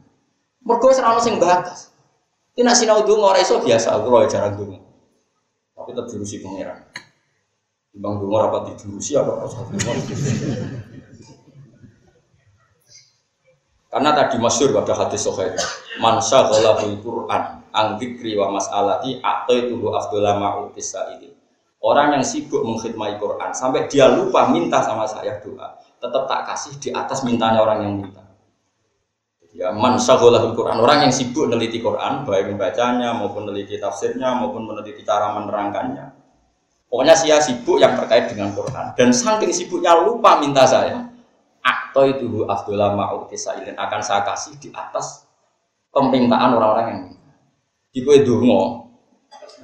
Mergo wis ana sing bakas. Ini nak sinau donga ora iso biasa kula jarang donga. Tapi tetep diurusi pangeran. Bang donga rapat diurusi apa kok Karena tadi masyur pada hadis sohail, mansa golabul Quran, angdikri wa mas'alati, atau itu afdullah ma'utis ini. Orang yang sibuk mengkhidmati Quran, sampai dia lupa minta sama saya doa, tetap tak kasih di atas mintanya orang yang minta. Ya, golabul Quran, orang yang sibuk meneliti Quran, baik membacanya, maupun meneliti tafsirnya, maupun meneliti cara menerangkannya. Pokoknya saya sibuk yang terkait dengan Quran. Dan saking sibuknya lupa minta saya, atau itu ma'uti sa'ilin akan saya kasih di atas permintaan orang-orang yang minta. Di kue dungo,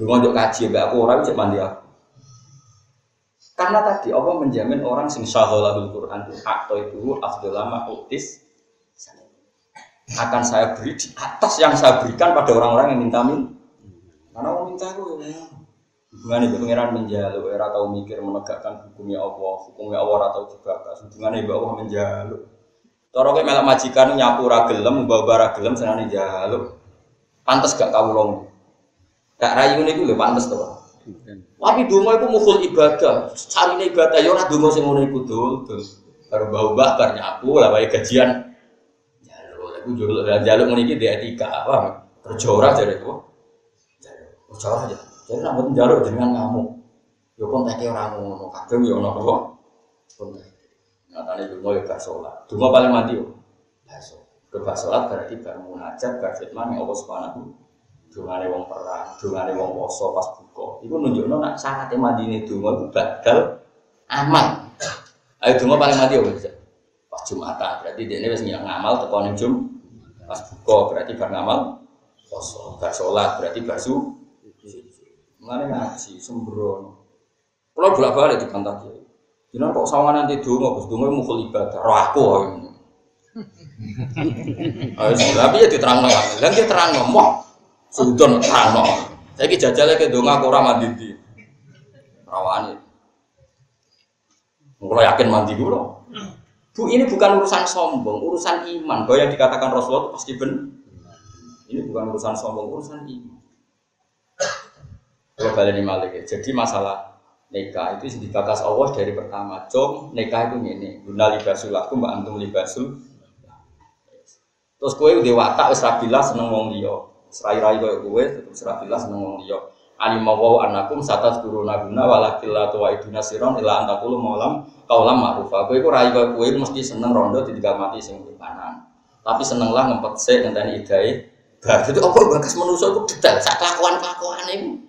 dungo untuk kaji, aku orang bisa mandi aku. Karena tadi Allah menjamin orang sing syaholahul Quran atau itu afdola ma'utis akan saya beri di atas yang saya berikan pada orang-orang yang minta min. Karena mau minta aku ya. Hubungannya ibu pangeran menjaluk, era tahu mikir menegakkan hukumnya Allah, hukumnya Allah atau juga Hubungannya ibu Allah menjaluk. Toro kayak melak majikan nyapu ragelem, membawa ragelem senang jaluk. Pantes gak kau long. Gak rayu nih gue pantes tuh. Tapi dungo itu mukul ibadah, cari ibadah, ya orang dungo sing ngono iku dul, Baru bau bakar nyapu, lah baik gajian. Jaluk, aku jaluk, jaluk ngono iki etika apa? Terjorah jadi kok. Terjorah aja. Jadi nak buat jalur dengan ngamuk. Yo kontaknya orang ngono, kadang yo ono apa? Kontak. Nah tadi dulu yo gak sholat. Dulu paling mati yo. Baso. Gak sholat berarti bar munajat, fitman yang Allah subhanahu Dungane wong perang, dungane wong poso pas buka. Iku nunjukno nak syaratnya madine donga iku badal amal. Ayo donga paling mati yo bisa. Pas Jumatan berarti dia wis ngamal teko ning Jum. Pas buka berarti bar ngamal poso. Bar sholat berarti bar su Mengenai ngaji, sembrono. Kalau bolak balik di kantor dia. Jangan kok sama nanti dulu, bos dulu mukul ibadah. Roh aku. Ayo, tapi ya diterang nol. Dan dia terang ngomong. Sudon terang. Saya ki jajal lagi dong aku ramah di rawani. Kalau yakin mandi dulu. Bu ini bukan urusan sombong, urusan iman. Bahwa yang dikatakan Rasulullah itu pasti benar. Ini bukan urusan sombong, urusan iman. Kalau balik malik ya. Jadi masalah nikah itu dibakas Allah dari pertama. Com nikah itu ini. Guna libasul aku mbak antum libasul. Terus kue udah watak wis seneng wong liya. Serai-rai koyo kue tetep serabila seneng wong liya. Alima wa anakum satat turuna guna walakil la tuwa iduna siron ila antakulu maulam kaulam ma'rufa. Kowe iku rai kowe mesti seneng rondo ditinggal mati sing kanan. Tapi senenglah ngempet sik ngenteni idai. Bar itu apa bakas manusa itu detail sak kelakuan-kelakuan ini.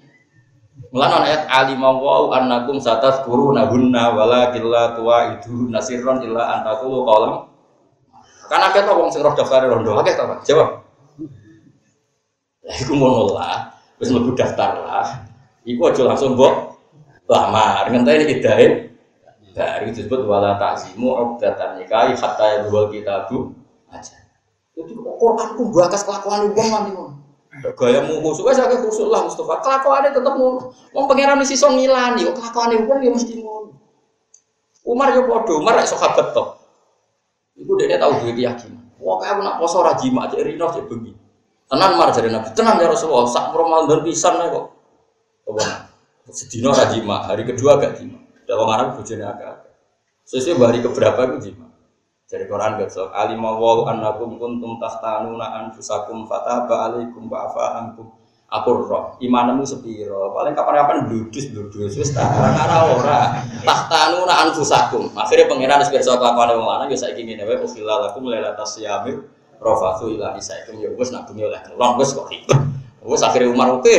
Mulane ayat alima wa annakum satadkuruna hunna walakin la tuaidu nasirron illa antakulu qalam. Kan akeh to wong sing roh daftar rondo, to, Pak. Jawab. Iku ngono lah, wis mlebu daftar lah. Iku aja langsung mbok lamar, ngenteni idahe. Dari disebut wala ta'zimu uqdatan nikahi hatta yadhul kitabu aja. Jadi Quran ku bakas kelakuan wong nganti ngono. Gayamu khusuk wis akeh khusuk lah Mustafa. Kelakuane tetep ngono. Wong pangeran mesti iso ngilani kok kelakuane wong ya mesti ngono. Umar yo padha, Umar rek sahabat tok. Iku dekne tau duwe keyakinan. Wong aku nak poso ra jima cek rino cek bengi. Tenan Umar jare Nabi, tenan ya Rasulullah, sak Ramadan pisan ae kok. Apa? Sedina ra jima, hari kedua gak jima. Dak wong Arab bojone akeh. Sesuai hari keberapa itu jima. Dari Quran besok alima wa annakum kuntum tahtanuna anfusakum fataba alaikum wa afa ankum aku roh imanmu sepiro paling kapan-kapan bludus bludus wis tak ora ora tahtanuna anfusakum akhirnya pangeran wis pirsa kelakuan wong lanang ya saiki ngene wae ukhilalakum lailatas rafathu ila isaikum ya wis nak bengi oleh kelon wis kok wis akhirnya Umar oke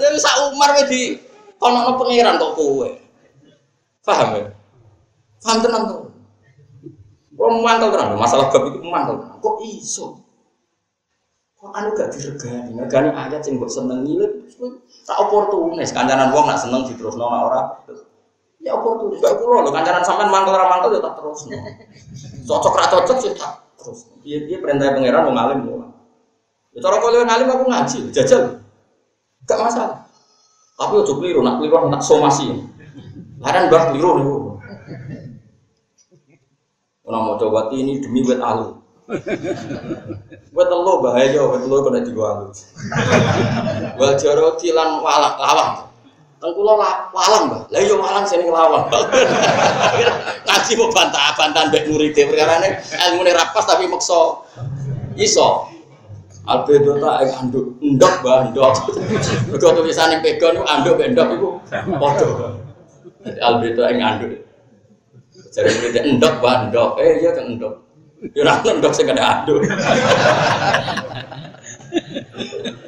Lalu sak Umar di kono pangeran kok kowe paham ya Paham tenang tuh. Kalau mantau tenang, masalah gap itu mantau. Kok iso? Kok anu gak diregani? Regani ayat yang buat seneng ini, tak oportunis. Kancanan wong nak seneng terus nona orang. Ya oportunis. Gak kulo lo kancanan sampean mangkel orang mangkel ya tak terus. Cocok ra cocok sih ya tak terus. Dia dia perintah pangeran mau ngalim mau. Ya cara kalau ngalim aku ngaji, jajal. Gak masalah. Tapi ojo keliru, nak keliru nak somasi. Laran bah keliru nih. Orang mau coba ini demi wet alu. Wet telo bahaya, wet telo kena jiwa alu. Wal jaro kilan walak lawang. Tengkulo walang bah, lah yo walang sini lawang. Ngaji mau bantah bantahan bek murid perkara ini ilmu ini rapas tapi makso iso. Albedo tak yang anduk endok bah endok. Mereka tulisan yang pegang itu anduk endok itu podo. Albedo yang anduk. Jadi kita endok bah endok, eh iya kan endok. Ya ora endok sing kada aduk.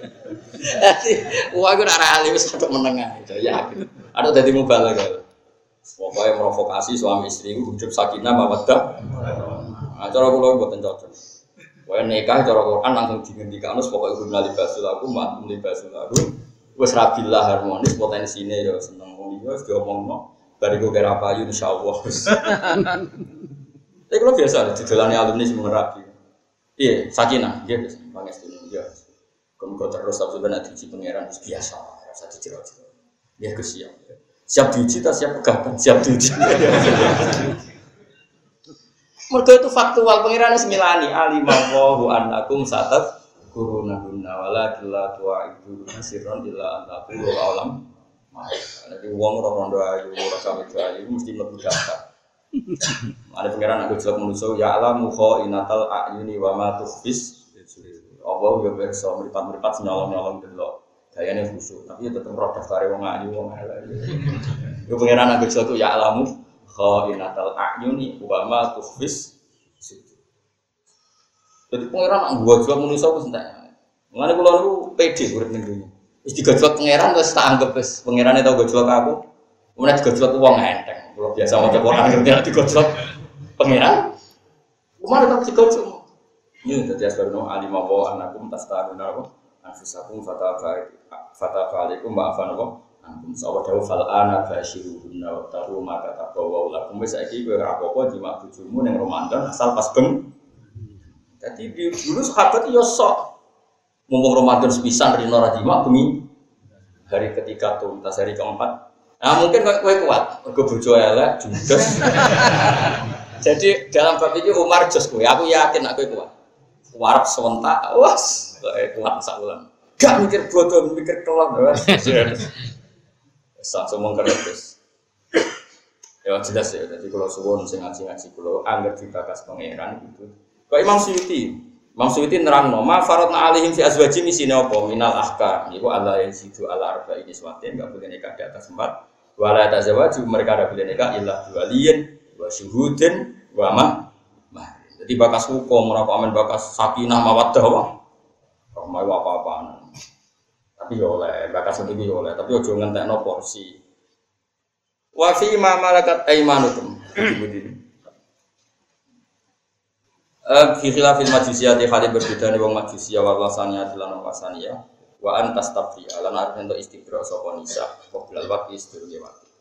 Wah gue nara alim satu menengah itu ya. Ada tadi mubalik ya. Pokoknya provokasi suami istri hidup sakinah mawaddah. Nah, cara gue buat cocok. Pokoknya nikah cara Quran langsung dihentikan terus pokoknya gue libasul aku, mat libasul aku. Wes rabilah harmonis potensinya ya seneng iki wis diomongno. Bariku kira payu insya Allah. Tapi kalau biasa di jalannya alumni semua rapi. Iya, sakinah, dia biasa. Dia. Kemudian terus tapi sebenarnya diuji pangeran biasa, rasa diciro-ciro. Dia kesiap. Siap diuji, tak siap pegatan, siap diuji. Mereka itu faktual pangeran semilani alimawahu anakum satat kuruna guna wala kila tua itu nasirun illa antaku alam jadi uang orang rondo ayu, orang kami itu ayu mesti lebih daftar. Ada pengiran aku jelek manusia ya Allah muho inatal ayuni wa ma tuhfis. Allah ya berso meripat meripat nyolong nyolong dulu. Gayanya khusyuk, tapi ya tetap roh daftar wong ayu wong ayu. Ya pengiran aku jelek ya Allah muho inatal ayuni wa ma. Jadi pengiran aku jelek manusia aku sentak. Mengenai pulau itu pede urip ning dunia. Wis digojlok pangeran terus tak anggap wis pangerane tau gojlok aku. Kemudian digojlok wong enteng. Kalau biasa mau coba orang ngerti nek digojlok pangeran. Umar tetap digojlok. Ini tadi asbarno alim apa anakum tastaruna apa? Anfusakum fatafa fatafa alaikum ma'afan apa? Antum sawa dawu fal ana fashiruhunna wa taru ma katabawa lakum. Wis saiki kowe apa-apa jima bojomu ning Ramadan asal pas beng. Jadi dulu sahabat yo sok. Mumpung Ramadan sepisan rino rajima bumi hari ketiga tuntas hari keempat. Nah mungkin kue kuat. Gue bojo elek judes. Jadi dalam bab ini Umar jos aku yakin aku kuat warap sewentak. Was kuat sakulan gak mikir bodoh mikir kelam langsung mengkeretus ya jelas ya jadi kalau suwon sing ngaji ngaji kalau anggar dibakas pangeran gitu kok Imam Suyuti? Maksudnya nerang no, ma faradna alihim fi azwaji misine apa? Minal ahkam. Iku Allah yang situ ala arba ini swatin enggak boleh nikah di atas empat. Wala tazawaju mereka ada boleh nikah ilah dua liyen, dua syuhudin, dua mah. Jadi bakas hukum, merapa amin bakas sakinah mawaddah wah. Rahmai apa apa Tapi ya oleh, bakas sendiri ya oleh, tapi ojo ngentekno porsi. Wa fi ma malakat aimanukum. Eh fi khilafil majusiyati hal berbeda nih wong majusia wa wasaniyah lan wasaniyah wa antas tabri lan arep entuk istibra sapa nisa qoblal waqti sedurunge waktu.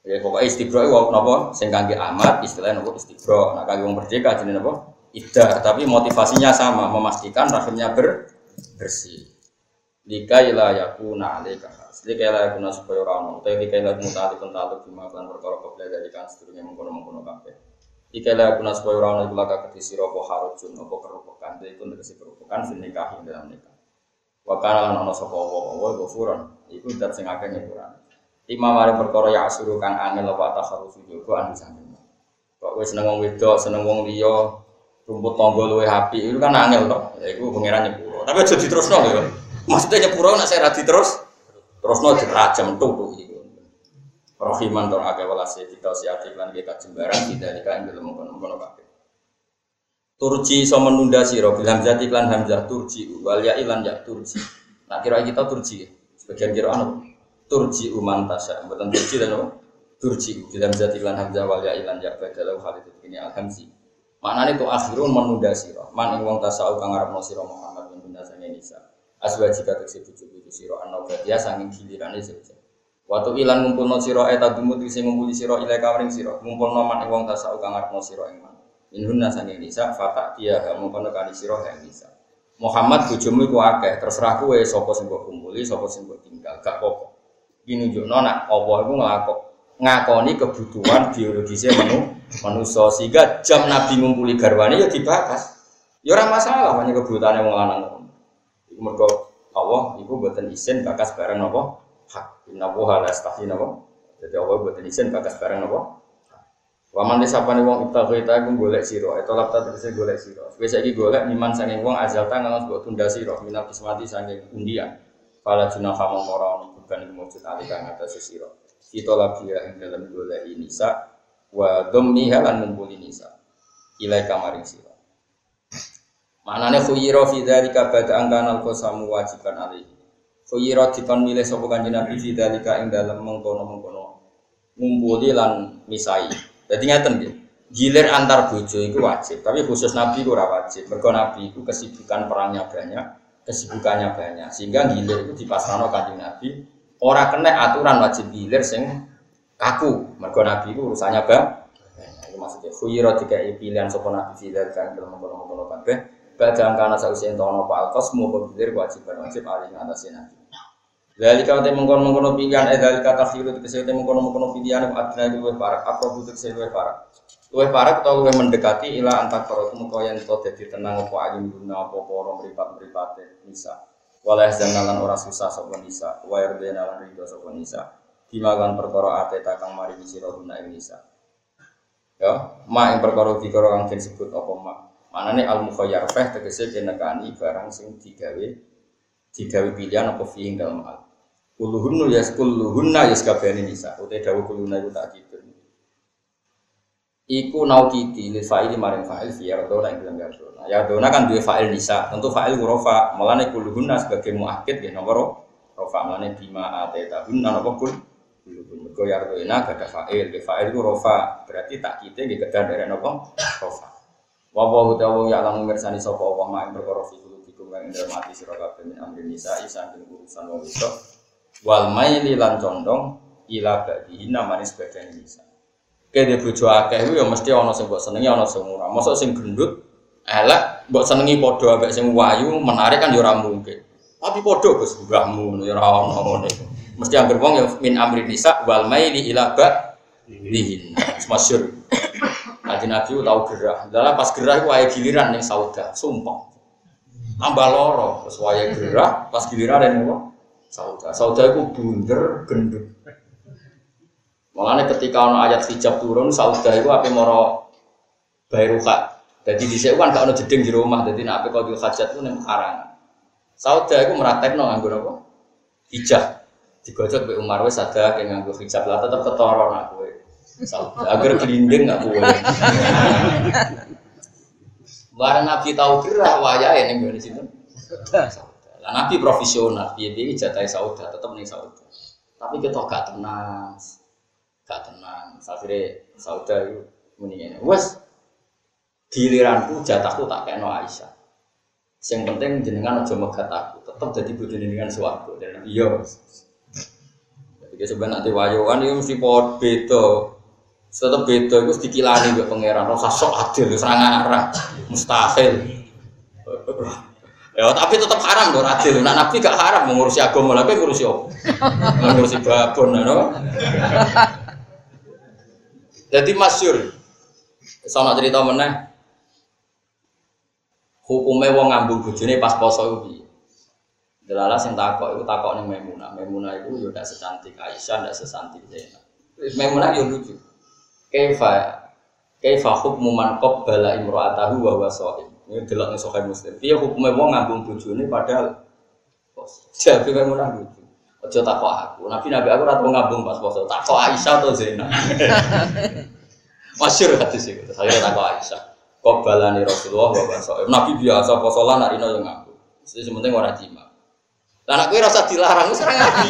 Ya pokoknya istibra itu napa sing kangge amat istilahnya napa istibra. Nah kangge wong merdeka jenenge napa? Iddah, tapi motivasinya sama, memastikan rahimnya ber bersih. Lika ila yakuna alaika Lika ila yakuna supaya ora ono utawa lika ila mutali pentatu bima kan perkara kobla dari kan sedurunge mengkono-mengkono kabeh. Lika ila yakuna supaya ora ono iku laka kedhi sira apa harujun apa kerupukan. Iku tegese kerupukan sing nikah dalam nikah. Wa kana lan ono sapa apa wa ghafuran. Iku. Lima mari perkara ya asuru kang angel apa takharufu juga anu samping. Kok kowe seneng wong wedok, seneng wong liya, rumput tangga luwe api, itu kan angel to. Ya iku pangeran nyepuro. Tapi aja diterusno lho. Maksudnya nyepuro nek saya ra diterus terusno tuh iku. Rohiman tur akeh welase kita siati lan kita jembaran tidak dikain dalam mengkono-mengkono kabeh. Turji so menunda siro bilang jati lan hamzah turji wal ya ilan ya turji. Nah kira kita turji sebagian kira anu turji uman tasya bukan turji dan apa? Turji bilang jati lan hamzah wal ya ilan ya hal itu ini alhamzi. Maknanya itu akhirun menunda siro. Man ing wong tasawuf kang ngarepno siro Muhammad bin bunda sange nisa. Aswajika tegese bojo-bojo sira ana badia saking gilirane sira. Waktu ilan ngumpulno sira eta dumut sing ngumpuli sira ilai kawring sira. Ngumpulno man ing wong tasawuf kang ngarepno sira ing man. Minhunna sange nisa fatak dia kamu kono kali sira ha nisa. Muhammad bojomu iku akeh, terserah kowe sapa sing mbok kumpuli, sapa sing tinggal, gak apa-apa. Iki nunjukno nek apa iku nglakok ngakoni kebutuhan biologisnya manu manusia sehingga jam Nabi ngumpuli garwane ya dibakas. Ya ora masalah hanya kebutuhannya wong lanang. Iku mergo Allah iku mboten isin bakas barang napa? Hak. Inna wa la yastahi napa? Jadi Allah mboten isin bakas barang napa? Waman disapane wong ibtaghaita iku golek sira, eta lapta tegese golek sira. Wis saiki golek niman saking wong azal tangan mbok tunda sira minal kismati saking undian. Fala junaha mongko beban iku mujud alika ngatas sira. Kita lagi ya ing dalam golek nisa wa dhammiha lan ngumpuli nisa. Ilai kamaring sira. Manane khuyira fi dzalika bada angkana qasamu wajiban alaihi. Khuyira dikon milih sapa kanjeng Nabi fi dzalika ing dalam mengkono-mengkono ngumpuli lan misai. Jadi ngeten nggih. Gilir antar bojo itu wajib, tapi khusus Nabi itu wajib. Mergo Nabi itu kesibukan perangnya banyak, kesibukannya banyak. Sehingga gilir itu dipasrahno kanjeng Nabi ora kena aturan wajib gilir sing kaku. Mergo Nabi itu urusannya bang. Itu maksudnya khuyira dikai pilihan sapa Nabi fidzal kan dalam mengkono-mengkono kabeh. Badang kana sausi entono pak alkos mau gilir kewajiban wajib alih atas Nabi. Dari kau temu mengkono mengkono pilihan, eh dari kata khiru itu kesehatan mengkono mengkono pilihan, adna itu luwih parak, apa butuh kesehatan luwih parak, luwih parak atau luwih mendekati ilah antar karo temu kau yang kau jadi tenang apa ayun guna apa orang meripat meripat bisa, walau jangan orang susah sopan bisa, wair benalan ridho sopan bisa, dimakan perkara ate takang mari misi rohuna ing nisa. Ya, ma ing perkara dikara kang disebut apa ma. Manane al mukhayyar feh tegese kenekani barang sing digawe digawe pilihan apa fi ing dalem al. Kuluhunnu ya kuluhunna ya sekabehane nisa. Utai dawuh kuluna iku tak gitu. Iku naukiti lil fa'ili maring fa'il fi yardona ing dalam yardona. Yardona kan duwe fa'il nisa. Tentu fa'il rofa. Mulane kuluhunna sebagai muakkid ya nomor rofa. Mulane bima ateta hunna napa kul Mergo yardona gak ada fa'il. Di fa'il itu rofa. Berarti tak kita nggih kedah dari napa rofa. Wa wa ya lamun mirsani sapa Allah mak perkara fi kulubikum kang ing min nisa isan urusan wong wedok wal maili lan condong ila ba'dihi namane sebagian nisa. Kene bojo akeh ku ya mesti ana sing mbok senengi ana sing ora. Mosok sing gendut elek mbok senengi padha ambek sing wayu menarik kan ya mungkin. Tapi padha Gus mbahmu ya ana ngono. Mesti anggere wong ya min amri nisa wal maili ila ba'dihi. Masyhur. Kaji Nabi tahu gerah. Dalam pas gerah itu ayah giliran nih sauda, sumpah. Tambah loro, ayah gerah, pas giliran ada nih Sauda. Sauda itu bunder, gendut. Makanya ketika ono ayat hijab turun, sauda itu apa moro bayruka. Jadi di sini kan gak ono jeding di rumah, jadi nak apa kau hajat itu nih karang. Sauda itu meratek no nganggur apa? Hijab. Digojok be Umar wes ada yang nganggur hijab lah tetap ketoro nak gue. Sauda agar gelinding nggak gue. Barang Nabi tahu gerah wajah ini gue di situ. Nabi profesional, piye piye jatah sauda tetep ning sauda. Tapi kita gak tenang, gak tenang. Akhirnya sauda itu muni ngene. Wes giliranku jatahku tak kena Aisyah. Yang penting jenengan aja megat aku, tetep jadi bojo jenengan suwarga. Dan iya. Jadi sebenarnya nanti wayoan itu mesti pot beda. Tetep beda itu dikilani mbek pangeran, rasa sok adil, wis arah. Mustahil. Ya tapi tetap haram dong adil. Nah nabi gak haram mengurusi agama lagi ngurusi apa? Mengurusi babon, no? Jadi masyur. Sama cerita meneh. Hukumnya wong ngambung bojone pas poso itu piye? Delala sing takok itu takok ning Maimunah. Maimunah itu yo ndak secantik Aisyah, ndak sesantik Zainab. Maimunah yo lucu. Kaifa kaifa hukmu man qabbala imra'atahu wa huwa. Ini delok ning Sahih Muslim. Piye hukume wong ngambung bojone padahal poso. Jadi Maimunah lucu. Takok aku. Nabi Nabi aku ora tau ngambung pas poso. Takok Aisyah atau Zainab. Masyur hadis itu. Saya takok Aisyah. Qabalani Rasulullah wa basaim. Nabi biasa poso lan narino yang ngambung. Jadi sementing ora jima. Lah anak kowe rasa dilarang wis ora ngaji.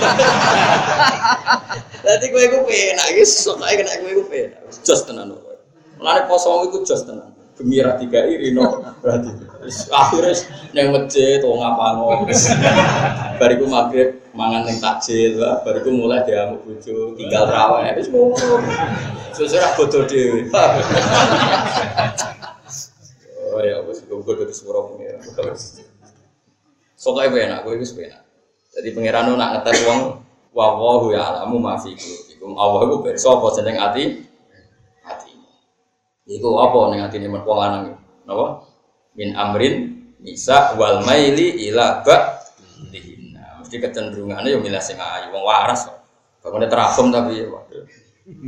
Dadi kowe iku penak iki sok ae kena kowe iku penak. Jos tenan. Mulane poso iku jos tenan. Gembira tiga irino berarti. Akhire nang masjid wong ngapango. Bariku maghrib mangan ning takjil, bariku mulai diamuk bojo, tinggal raweh wis ngono. Sesuk bodoh dhewe. Oh ya, wis gue dari suara pengiran. Soalnya gue enak, gue itu enak. Jadi pengiran lu nak ngetes uang, wawahu ya alamu maafiku. Ikum Allah gue apa seneng hati, hati. Iku apa neng hati ini lanang? Napa? Min amrin bisa wal maili ila ba dihina. Mesti kecenderungannya yang milah sing ayu, wong waras. Bangunnya teragum tapi waduh.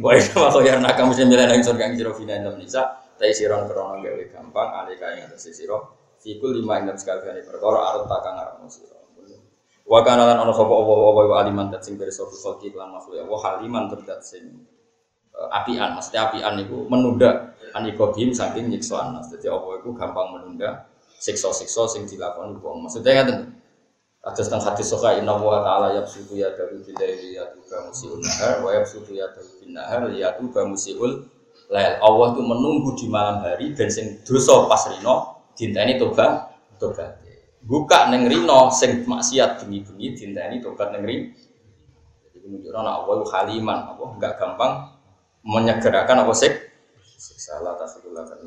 Wah itu makanya ya nak kamu sih milih nang surga yang jero fina enam nisa. Tapi siron krono gawe gampang, alika yang atas siro. Fikul lima enam sekali kali perkara arut takang arep siro. Wa kana lan ana sapa apa-apa wa aliman dat sing sapa khalqi lan makhluk ya wa haliman terdat sing eh, apian mesti apian niku menunda anikobim saking nyiksa anas dadi apa iku gampang menunda siksa-siksa sing dilakoni wong. Maksudnya ngaten Atas tentang hadis soka inna wa ta'ala yabsutu ya daru bilaili yatuba musiul nahar wa yabsutu ya daru bin nahar yatuba musiul lail. Allah itu menunggu di malam hari dan sing dosa pas rino dinteni tobat tobat. Buka neng rino sing maksiat bengi-bengi dinteni tobat neng rino jadi menunjukkan Allah itu haliman apa? Enggak gampang menyegerakan apa sik siksa la tasudullah kan